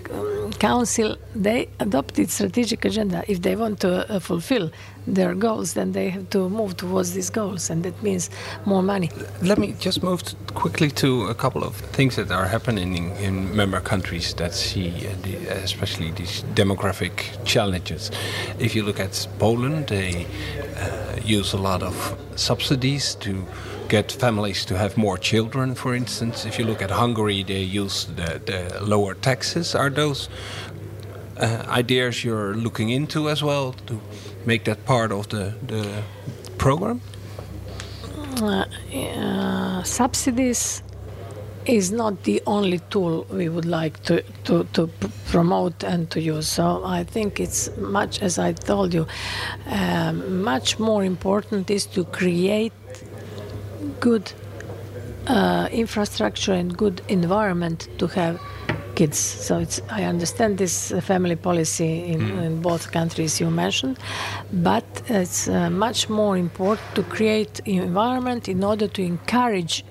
council, they adopted strategic agenda. If they want to uh, fulfill their goals, then they have to move towards these goals, and that means more money. Let me just move quickly to a couple of things that are happening in, in member countries that see, uh, the, especially these demographic challenges. If you look at Poland, they uh, use a lot of subsidies to get families to have more children, for instance. If you look at Hungary, they use the, the lower taxes. Are those uh, ideas you're looking into as well to make that part of the, the program? Uh, uh, subsidies is not the only tool we would like to, to, to promote and to use. So I think it's much, as I told you, um, much more important is to create good uh, infrastructure and good environment to have kids. So it's I understand this family policy in, mm. in both countries you mentioned, but it's uh, much more important to create environment in order to encourage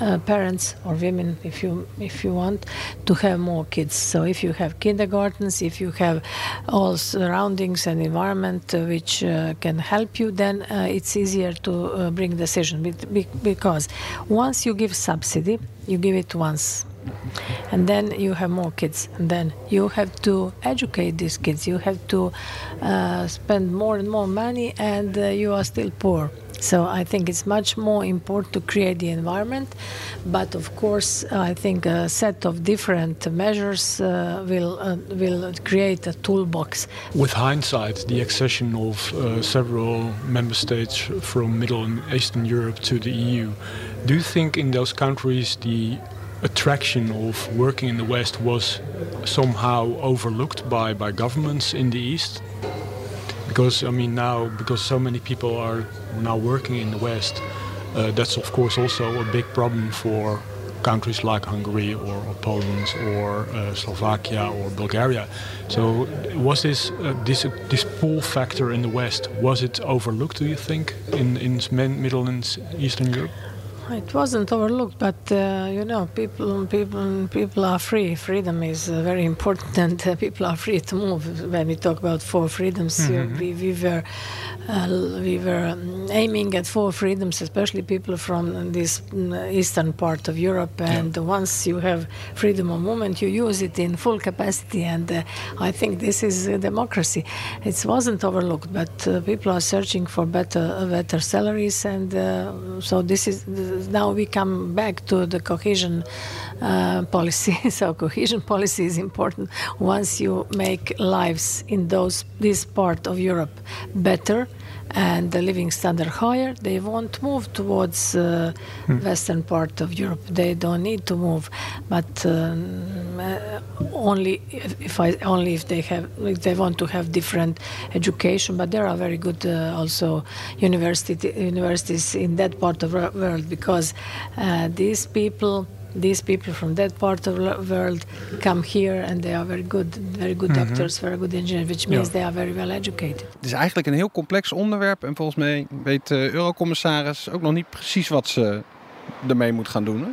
uh, parents or women, if you if you want, to have more kids. So if you have kindergartens, if you have all surroundings and environment uh, which uh, can help you, then uh, it's easier to uh, bring decision. Because once you give subsidy, you give it once and then you have more kids. And then you have to educate these kids. You have to uh, spend more and more money and uh, you are still poor. So I think it's much more important to create the environment, but of course I think a set of different measures uh, will uh, will create a toolbox. With hindsight, the accession of uh, several member states from Middle and Eastern Europe to the EU, do you think in those countries the attraction of working in the West was somehow overlooked by, by governments in the East? Because, I mean, now, because so many people are now working in the West, uh, that's of course also a big problem for countries like Hungary or, or Poland or uh, Slovakia or Bulgaria. So was this uh, this this pull factor in the West was it overlooked? Do you think in in Middle and Eastern Europe? It wasn't overlooked, but uh, you know, people, people, people are free. Freedom is uh, very important, and uh, people are free to move. When we talk about four freedoms, mm-hmm. we, we were uh, we were um, aiming at four freedoms, especially people from this mm, eastern part of Europe. And yeah. once you have freedom of movement, you use it in full capacity. And uh, I think this is democracy. It wasn't overlooked, but uh, people are searching for better, better salaries, and so this is now we come back to the cohesion uh, policy. so cohesion policy is important once you make lives in those this part of Europe better and the living standard higher, they won't move towards uh, hmm. western part of Europe. They don't need to move, but um, uh, only if, if, I only if they have if they want to have different education. But there are very good uh, also university universities in that part of the world because uh, these people these people from that part of the world come here and they are very good, very good mm-hmm. doctors, very good engineers, which means ja. they are very well educated. Het is eigenlijk een heel complex onderwerp en volgens mij weet de eurocommissaris ook nog niet precies wat ze ermee moet gaan doen. Hè?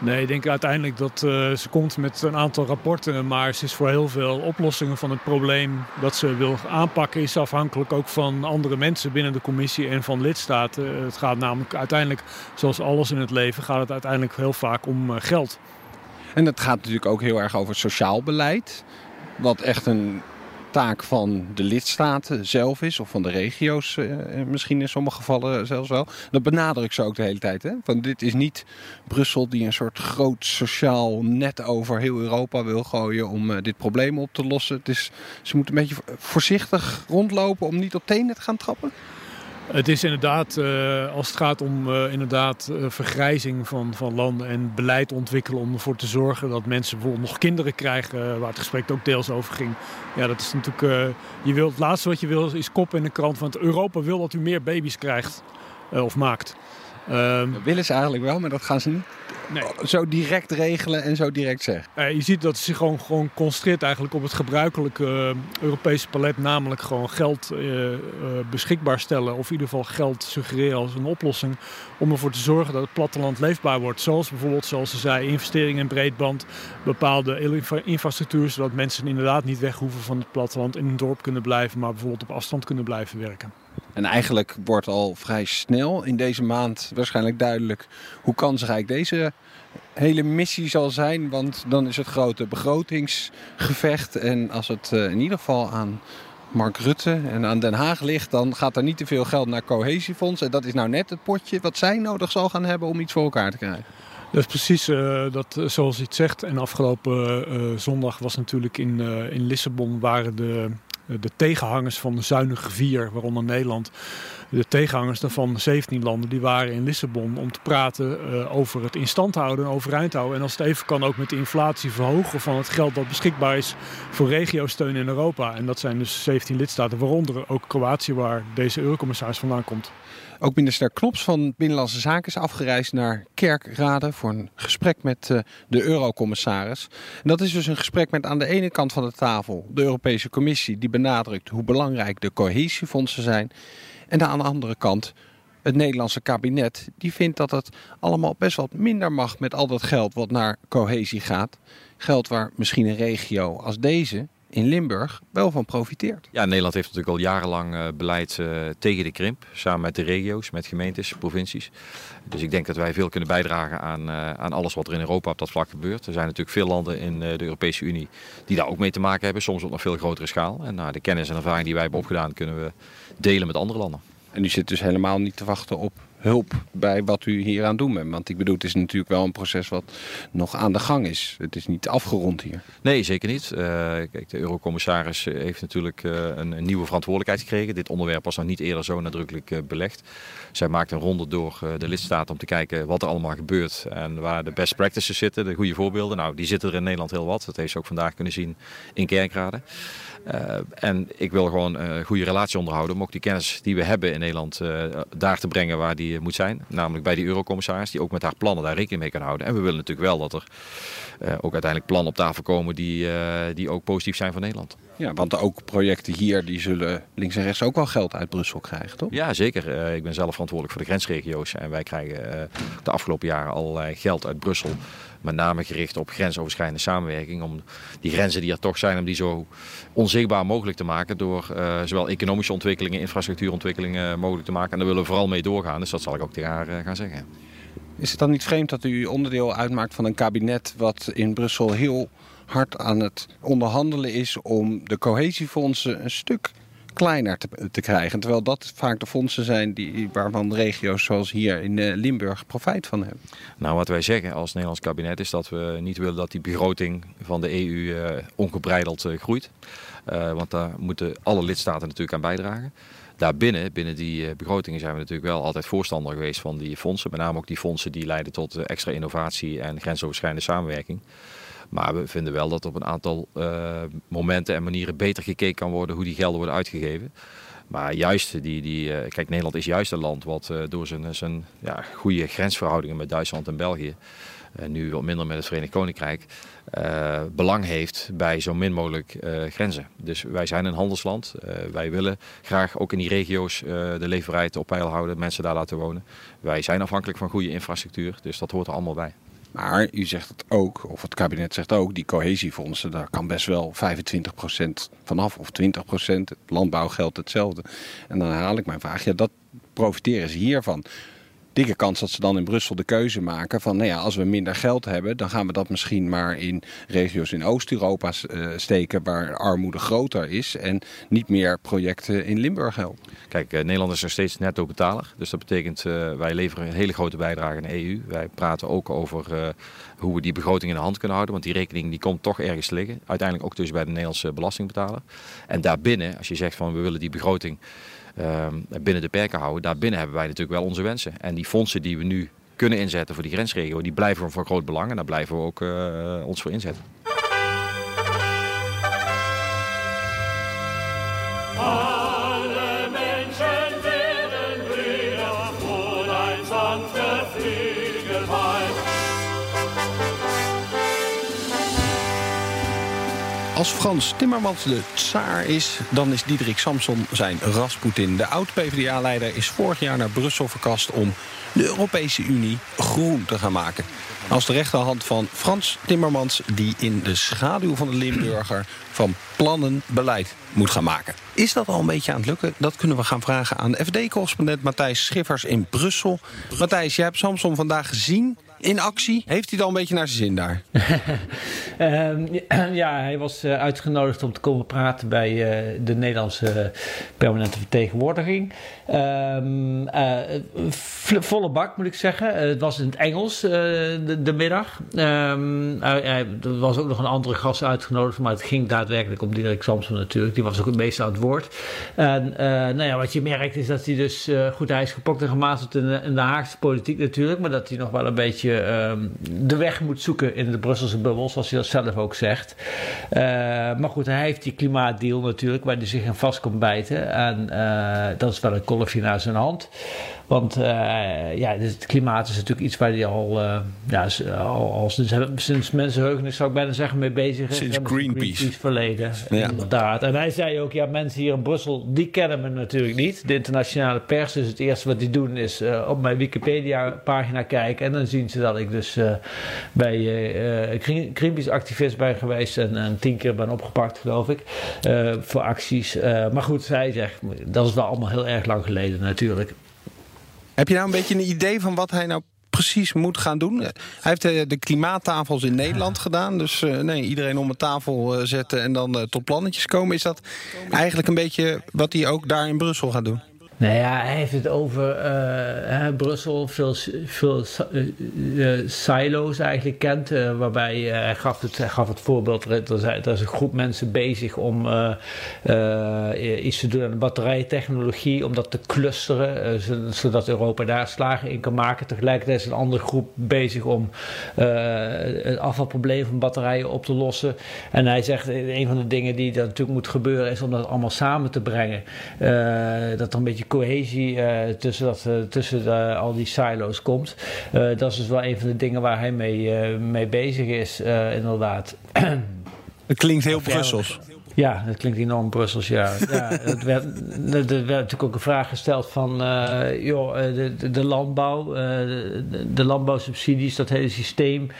Nee, ik denk uiteindelijk dat uh, ze komt met een aantal rapporten, maar ze is voor heel veel oplossingen van het probleem dat ze wil aanpakken, is afhankelijk ook van andere mensen binnen de commissie en van lidstaten. Het gaat namelijk uiteindelijk, zoals alles in het leven, gaat het uiteindelijk heel vaak om uh, geld. En het gaat natuurlijk ook heel erg over sociaal beleid. Wat echt een taak van de lidstaten zelf is, of van de regio's eh, eh, misschien in sommige gevallen zelfs wel. Dat benadruk ze ook de hele tijd. Hè? Van dit is niet Brussel die een soort groot sociaal net over heel Europa wil gooien om uh, dit probleem op te lossen. Het is, ze moeten een beetje voorzichtig rondlopen om niet op tenen te gaan trappen. Het is inderdaad, uh, als het gaat om uh, inderdaad uh, vergrijzing van, van landen en beleid ontwikkelen om ervoor te zorgen dat mensen bijvoorbeeld nog kinderen krijgen, waar het gesprek ook deels over ging. Ja, dat is natuurlijk, je wilt, het laatste wat je wil is kop in de krant, want Europa wil dat u meer baby's krijgt of maakt. Um, dat willen ze eigenlijk wel, maar dat gaan ze niet nee. zo direct regelen en zo direct zeggen. Uh, je ziet dat ze zich gewoon, gewoon concentreert eigenlijk op het gebruikelijke uh, Europese palet. Namelijk gewoon geld uh, beschikbaar stellen. Of in ieder geval geld suggereren als een oplossing. Om ervoor te zorgen dat het platteland leefbaar wordt. Zoals bijvoorbeeld, zoals ze zei, investeringen in breedband. Bepaalde infrastructuur. Zodat mensen inderdaad niet weg hoeven van het platteland. In een dorp kunnen blijven. Maar bijvoorbeeld op afstand kunnen blijven werken. En eigenlijk wordt al vrij snel in deze maand waarschijnlijk duidelijk hoe kansrijk deze hele missie zal zijn. Want dan is het grote begrotingsgevecht. En als het eh, in ieder geval aan Mark Rutte en aan Den Haag ligt, dan gaat er niet te veel geld naar cohesiefonds. En dat is nou net het potje wat zij nodig zal gaan hebben om iets voor elkaar te krijgen. Dat is precies uh, dat, zoals je het zegt. En afgelopen zondag was natuurlijk in, in Lissabon waren de eh, de tegenhangers van de zuinige vier, waaronder Nederland, de tegenhangers van 17 landen, die waren in Lissabon om te praten uh, over het instand houden en overeind houden. En als het even kan ook met de inflatie verhogen van het geld dat beschikbaar is voor regiosteun in Europa. En dat zijn dus 17 lidstaten, waaronder ook Kroatië, waar deze eurocommissaris vandaan komt. Ook minister Knops van Binnenlandse Zaken is afgereisd naar Kerkrade voor een gesprek met uh, de eurocommissaris. Dat is dus een gesprek met aan de ene kant van de tafel de Europese Commissie, die benadrukt hoe belangrijk de cohesiefondsen zijn. En aan de andere kant het Nederlandse kabinet, die vindt dat het allemaal best wat minder mag met al dat geld wat naar cohesie gaat. Geld waar misschien een regio als deze in Limburg wel van profiteert. Ja, Nederland heeft natuurlijk al jarenlang uh, beleid uh, tegen de krimp. Samen met de regio's, met gemeentes, provincies. Dus ik denk dat wij veel kunnen bijdragen aan, uh, aan alles wat er in Europa op dat vlak gebeurt. Er zijn natuurlijk veel landen in de Europese Unie die daar ook mee te maken hebben. Soms op nog veel grotere schaal. En nou, de kennis en ervaring die wij hebben opgedaan kunnen we delen met andere landen. En u zit dus helemaal niet te wachten op hulp bij wat u hier aan doen bent? Want ik bedoel, het is natuurlijk wel een proces wat nog aan de gang is. Het is niet afgerond hier. Nee, zeker niet. Uh, kijk, de eurocommissaris heeft natuurlijk uh, een, nieuwe verantwoordelijkheid gekregen. Dit onderwerp was nog niet eerder zo nadrukkelijk belegd. Zij maakt een ronde door de lidstaten om te kijken wat er allemaal gebeurt en waar de best practices zitten, de goede voorbeelden. Nou, die zitten er in Nederland heel wat. Dat heeft ze ook vandaag kunnen zien in Kerkrade. Uh, en ik wil gewoon een goede relatie onderhouden om ook die kennis die we hebben in Nederland uh, daar te brengen waar die moet zijn. Namelijk bij die eurocommissaris die ook met haar plannen daar rekening mee kan houden. En we willen natuurlijk wel dat er uh, ook uiteindelijk plannen op tafel komen die, die ook positief zijn voor Nederland. Ja, want ook projecten hier die zullen links en rechts ook wel geld uit Brussel krijgen, toch? Ja, zeker. ik ben zelf verantwoordelijk voor de grensregio's. En wij krijgen de afgelopen jaren allerlei geld uit Brussel met name gericht op grensoverschrijdende samenwerking. Om die grenzen die er toch zijn, om die zo onzichtbaar mogelijk te maken. Door uh, zowel economische ontwikkelingen, infrastructuurontwikkelingen mogelijk te maken. En daar willen we vooral mee doorgaan. Dus dat zal ik ook tegen haar uh, gaan zeggen. Is het dan niet vreemd dat u onderdeel uitmaakt van een kabinet wat in Brussel heel hard aan het onderhandelen is om de cohesiefondsen een stuk kleiner te, krijgen. Terwijl dat vaak de fondsen zijn die, waarvan regio's zoals hier in uh, Limburg profijt van hebben. Nou, wat wij zeggen als Nederlands kabinet is dat we niet willen dat die begroting van de EU uh, eh, ongebreideld uh, groeit. want daar moeten alle lidstaten natuurlijk aan bijdragen. Daarbinnen, binnen die begrotingen, zijn we natuurlijk wel altijd voorstander geweest van die fondsen. Met name ook die fondsen die leiden tot extra innovatie en grensoverschrijdende samenwerking. Maar we vinden wel dat op een aantal momenten en manieren beter gekeken kan worden hoe die gelden worden uitgegeven. Maar juist, die, die, kijk, Nederland is juist een land wat door zijn, zijn ja, goede grensverhoudingen met Duitsland en België en nu wat minder met het Verenigd Koninkrijk, belang heeft bij zo min mogelijk grenzen. Dus wij zijn een handelsland. Wij willen graag ook in die regio's de leefbaarheid op peil houden, mensen daar laten wonen. Wij zijn afhankelijk van goede infrastructuur, dus dat hoort er allemaal bij. Maar u zegt het ook, of het kabinet zegt ook, die cohesiefondsen, daar kan best wel 25% vanaf of 20%. Het landbouw geldt hetzelfde. En dan herhaal ik mijn vraag, ja, dat profiteren ze hiervan dikke kans dat ze dan in Brussel de keuze maken van, nou ja, als we minder geld hebben, dan gaan we dat misschien maar in regio's in Oost-Europa uh, steken waar armoede groter is en niet meer projecten in Limburg helpen. Kijk, uh, Nederland is er steeds netto betaler, dus dat betekent uh, wij leveren een hele grote bijdrage in de EU. Wij praten ook over hoe we die begroting in de hand kunnen houden, want die rekening die komt toch ergens liggen. Uiteindelijk ook dus bij de Nederlandse belastingbetaler. En daarbinnen, als je zegt van we willen die begroting binnen de perken houden. Daarbinnen hebben wij natuurlijk wel onze wensen. En die fondsen die we nu kunnen inzetten voor die grensregio, die blijven van groot belang. En daar blijven we ook uh, ons voor inzetten. Als Frans Timmermans de tsaar is, dan is Diederik Samson zijn Rasputin. De oud-PVDA-leider is vorig jaar naar Brussel verkast om de Europese Unie groen te gaan maken. Als de rechterhand van Frans Timmermans, die in de schaduw van de Limburger van plannen beleid moet gaan maken. Is dat al een beetje aan het lukken? Dat kunnen we gaan vragen aan de FD-correspondent Matthijs Schiffers in Brussel. Matthijs, jij hebt Samson vandaag gezien in actie. Heeft hij dan een beetje naar zijn zin daar? Ehm, ja, hij was eh, uitgenodigd om te komen praten bij uh, de Nederlandse permanente vertegenwoordiging. Um, uh, volle bak moet ik zeggen. het was in het Engels de, de, middag. Er was ook nog een andere gast uitgenodigd, maar het ging daadwerkelijk om Dirk Samson natuurlijk. Die was ook het meest aan het woord. En nou ja, wat je merkt is dat hij dus, goed, hij is gepokt en gemazeld in de Haagse politiek natuurlijk, maar dat hij nog wel een beetje Ehm, de weg moet zoeken in de Brusselse bubbel, zoals hij dat zelf ook zegt. Uh, maar goed, hij heeft die klimaatdeal natuurlijk, waar hij zich in vast komt bijten. En uh, dat is wel een kolfje naar zijn hand. Want uh, ja, het klimaat is natuurlijk iets waar hij al, uh, ja, al, al sinds, sinds mensenheugenis zou ik bijna zeggen mee bezig is. Sinds Greenpeace. Greenpeace verleden, ja. inderdaad. En hij zei ook, ja, mensen hier in Brussel, die kennen me natuurlijk niet. De internationale pers, dus het eerste wat die doen is uh, op mijn Wikipedia-pagina kijken. En dan zien ze dat ik dus bij Greenpeace-activist ben geweest en, en, tien keer ben opgepakt, geloof ik, voor acties. maar goed, hij zegt, dat is wel allemaal heel erg lang geleden natuurlijk. Heb je nou een beetje een idee van wat hij nou precies moet gaan doen? Hij heeft de, klimaattafels in Nederland gedaan. Dus uh, nee, iedereen om een tafel uh, zetten en dan uh, tot plannetjes komen. Is dat eigenlijk een beetje wat hij ook daar in Brussel gaat doen? Nou ja, hij heeft het over uh, Brussel, veel, veel uh, silo's eigenlijk kent. Waarbij hij, gaf het, gaf het voorbeeld, er is, een groep mensen bezig om iets te doen aan de batterijtechnologie, om dat te clusteren, zodat Europa daar slagen in kan maken. Tegelijkertijd is een andere groep bezig om het afvalprobleem van batterijen op te lossen. En hij zegt, een van de dingen die er natuurlijk moet gebeuren, is om dat allemaal samen te brengen. dat er een beetje cohesie uh, tussen, dat, uh, tussen de, al die silo's komt. Dat is dus wel een van de dingen waar hij mee, mee bezig is, inderdaad. Het klinkt heel Brussels. Ja, dat klinkt enorm Brussels, ja. ja het werd, er werd natuurlijk ook een vraag gesteld van... Uh, joh, de, de, landbouw, uh, de, de, landbouwsubsidies, dat hele systeem...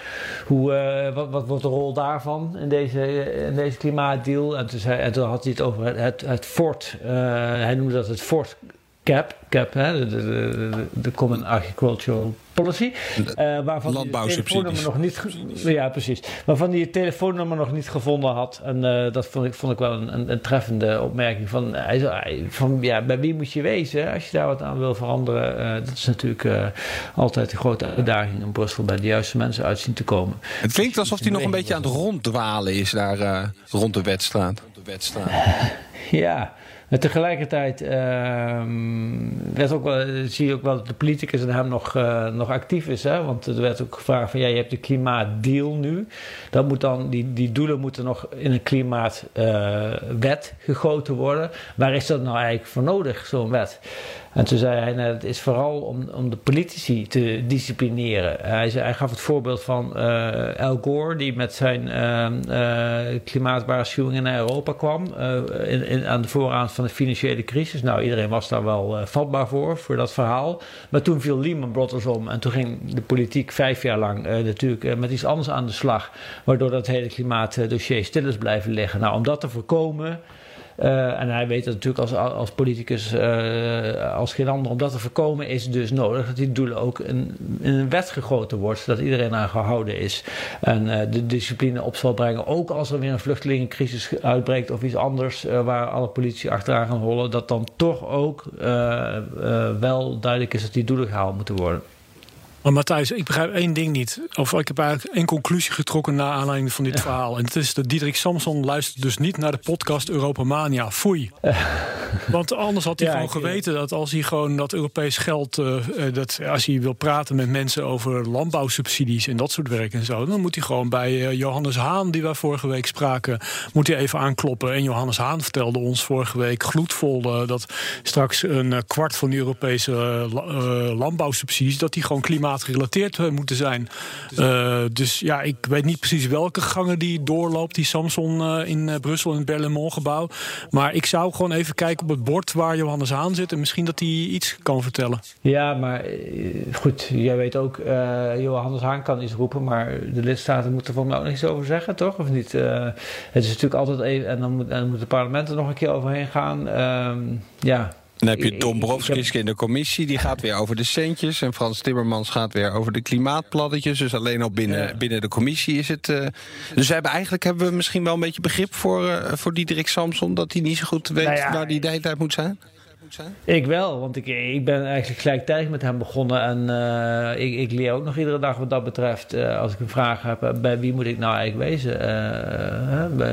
Hoe, uh, wat, wat wordt de rol daarvan in deze, in deze klimaatdeal? En toen, zei, en toen had hij het over het, het, het fort. hij noemde dat het fort cap, cap hè, de, de, de, Common Agricultural Policy. Uh, waarvan telefoonnummer nog niet. Ja, precies. Waarvan hij het telefoonnummer nog niet gevonden had. En uh, dat vond ik, vond ik wel een, een, treffende opmerking. Van, hij zei, van ja, bij wie moet je wezen als je daar wat aan wil veranderen? Uh, dat is natuurlijk altijd een grote uitdaging in Brussel bij de juiste mensen uitzien te komen. Het klinkt alsof hij nog een beetje aan het ronddwalen is daar rond de wedstraat. ja. Maar tegelijkertijd ehm, werd ook wel, zie je ook wel dat de politicus en hem nog, uh, nog actief is. Hè? Want er werd ook gevraagd van ja, je hebt de klimaatdeal nu. Dat moet dan, die, die doelen moeten nog in een klimaatwet uh, gegoten worden. Waar is dat nou eigenlijk voor nodig, zo'n wet? En toen zei hij, nou, het is vooral om, om de politici te disciplineren. Hij, zei, hij gaf het voorbeeld van uh, Al Gore, die met zijn uh, uh, klimaatwaarschuwingen naar Europa kwam. In, aan de voorraad van de financiële crisis. Nou, iedereen was daar wel vatbaar voor, voor dat verhaal. Maar toen viel Lehman Brothers om. En toen ging de politiek vijf jaar lang natuurlijk met iets anders aan de slag. Waardoor dat hele klimaatdossier stil is blijven liggen. Nou, om dat te voorkomen uh, en hij weet dat natuurlijk als, als politicus uh, als geen ander. Om dat te voorkomen is dus nodig dat die doelen ook in, een wet gegoten wordt. Zodat iedereen aan gehouden is. En uh, de discipline op zal brengen. Ook als er weer een vluchtelingencrisis uitbreekt of iets anders. waar alle politie achteraan gaan hollen. Dat dan toch ook wel duidelijk is dat die doelen gehaald moeten worden. Maar Matthijs, ik begrijp één ding niet. Of ik heb eigenlijk één conclusie getrokken naar aanleiding van dit verhaal. En het is dat Diederik Samson luistert dus niet naar de podcast Europamania. Foei. Want anders had hij gewoon geweten dat als hij gewoon dat Europees geld... Uh, dat als hij wil praten met mensen over landbouwsubsidies en dat soort werk en zo... dan moet hij gewoon bij uh, Johannes Haan, die wij vorige week spraken... moet hij even aankloppen. En Johannes Haan vertelde ons vorige week gloedvol... Uh, dat straks een kwart van de Europese landbouwsubsidies... dat die gewoon klimaat gerelateerd eh, moeten zijn. Uh, dus ja, ik weet niet precies welke gangen die doorloopt, die Samson uh, in uh, Brussel in het Berlaymont gebouw. Maar ik zou gewoon even kijken op het bord waar Johannes Haan zit en misschien dat hij iets kan vertellen. Ja, maar goed, jij weet ook, Johannes Haan kan iets roepen, maar de lidstaten moeten er mij ook nog iets over zeggen, toch? Of niet? het is natuurlijk altijd even, en dan moet, en dan moet het parlement er nog een keer overheen gaan. Ehm, ja, dan heb je Dombrovskis in de commissie, die gaat weer over de centjes. En Frans Timmermans gaat weer over de klimaatpladdetjes. Dus alleen al binnen, binnen de commissie is het... Uh, dus we hebben, eigenlijk hebben we misschien wel een beetje begrip voor, uh, voor Diederik Samson... dat hij niet zo goed weet nou ja, waar die de hele tijd moet zijn? Ik wel, want ik, ik ben eigenlijk gelijktijdig met hem begonnen. En uh, ik, ik, leer ook nog iedere dag wat dat betreft. Uh, als ik een vraag heb, uh, bij wie moet ik nou eigenlijk wezen?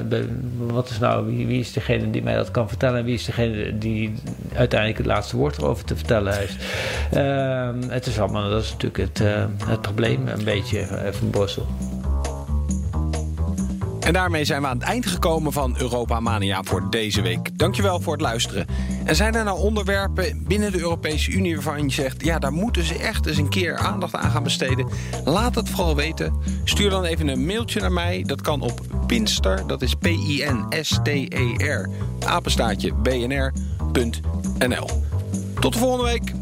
Bij, wat is nou, wie, wie, is degene die mij dat kan vertellen? En wie is degene die uiteindelijk het laatste woord erover te vertellen heeft? Ehm, het is allemaal, dat is natuurlijk het, het probleem een beetje van Brussel. En daarmee zijn we aan het eind gekomen van Europa Mania voor deze week. Dankjewel voor het luisteren. En zijn er nou onderwerpen binnen de Europese Unie waarvan je zegt... ja, daar moeten ze echt eens een keer aandacht aan gaan besteden? Laat het vooral weten. Stuur dan even een mailtje naar mij. Dat kan op Pinster, dat is P-I-N-S-T-E-R, apenstaatje bnr.nl. Tot de volgende week.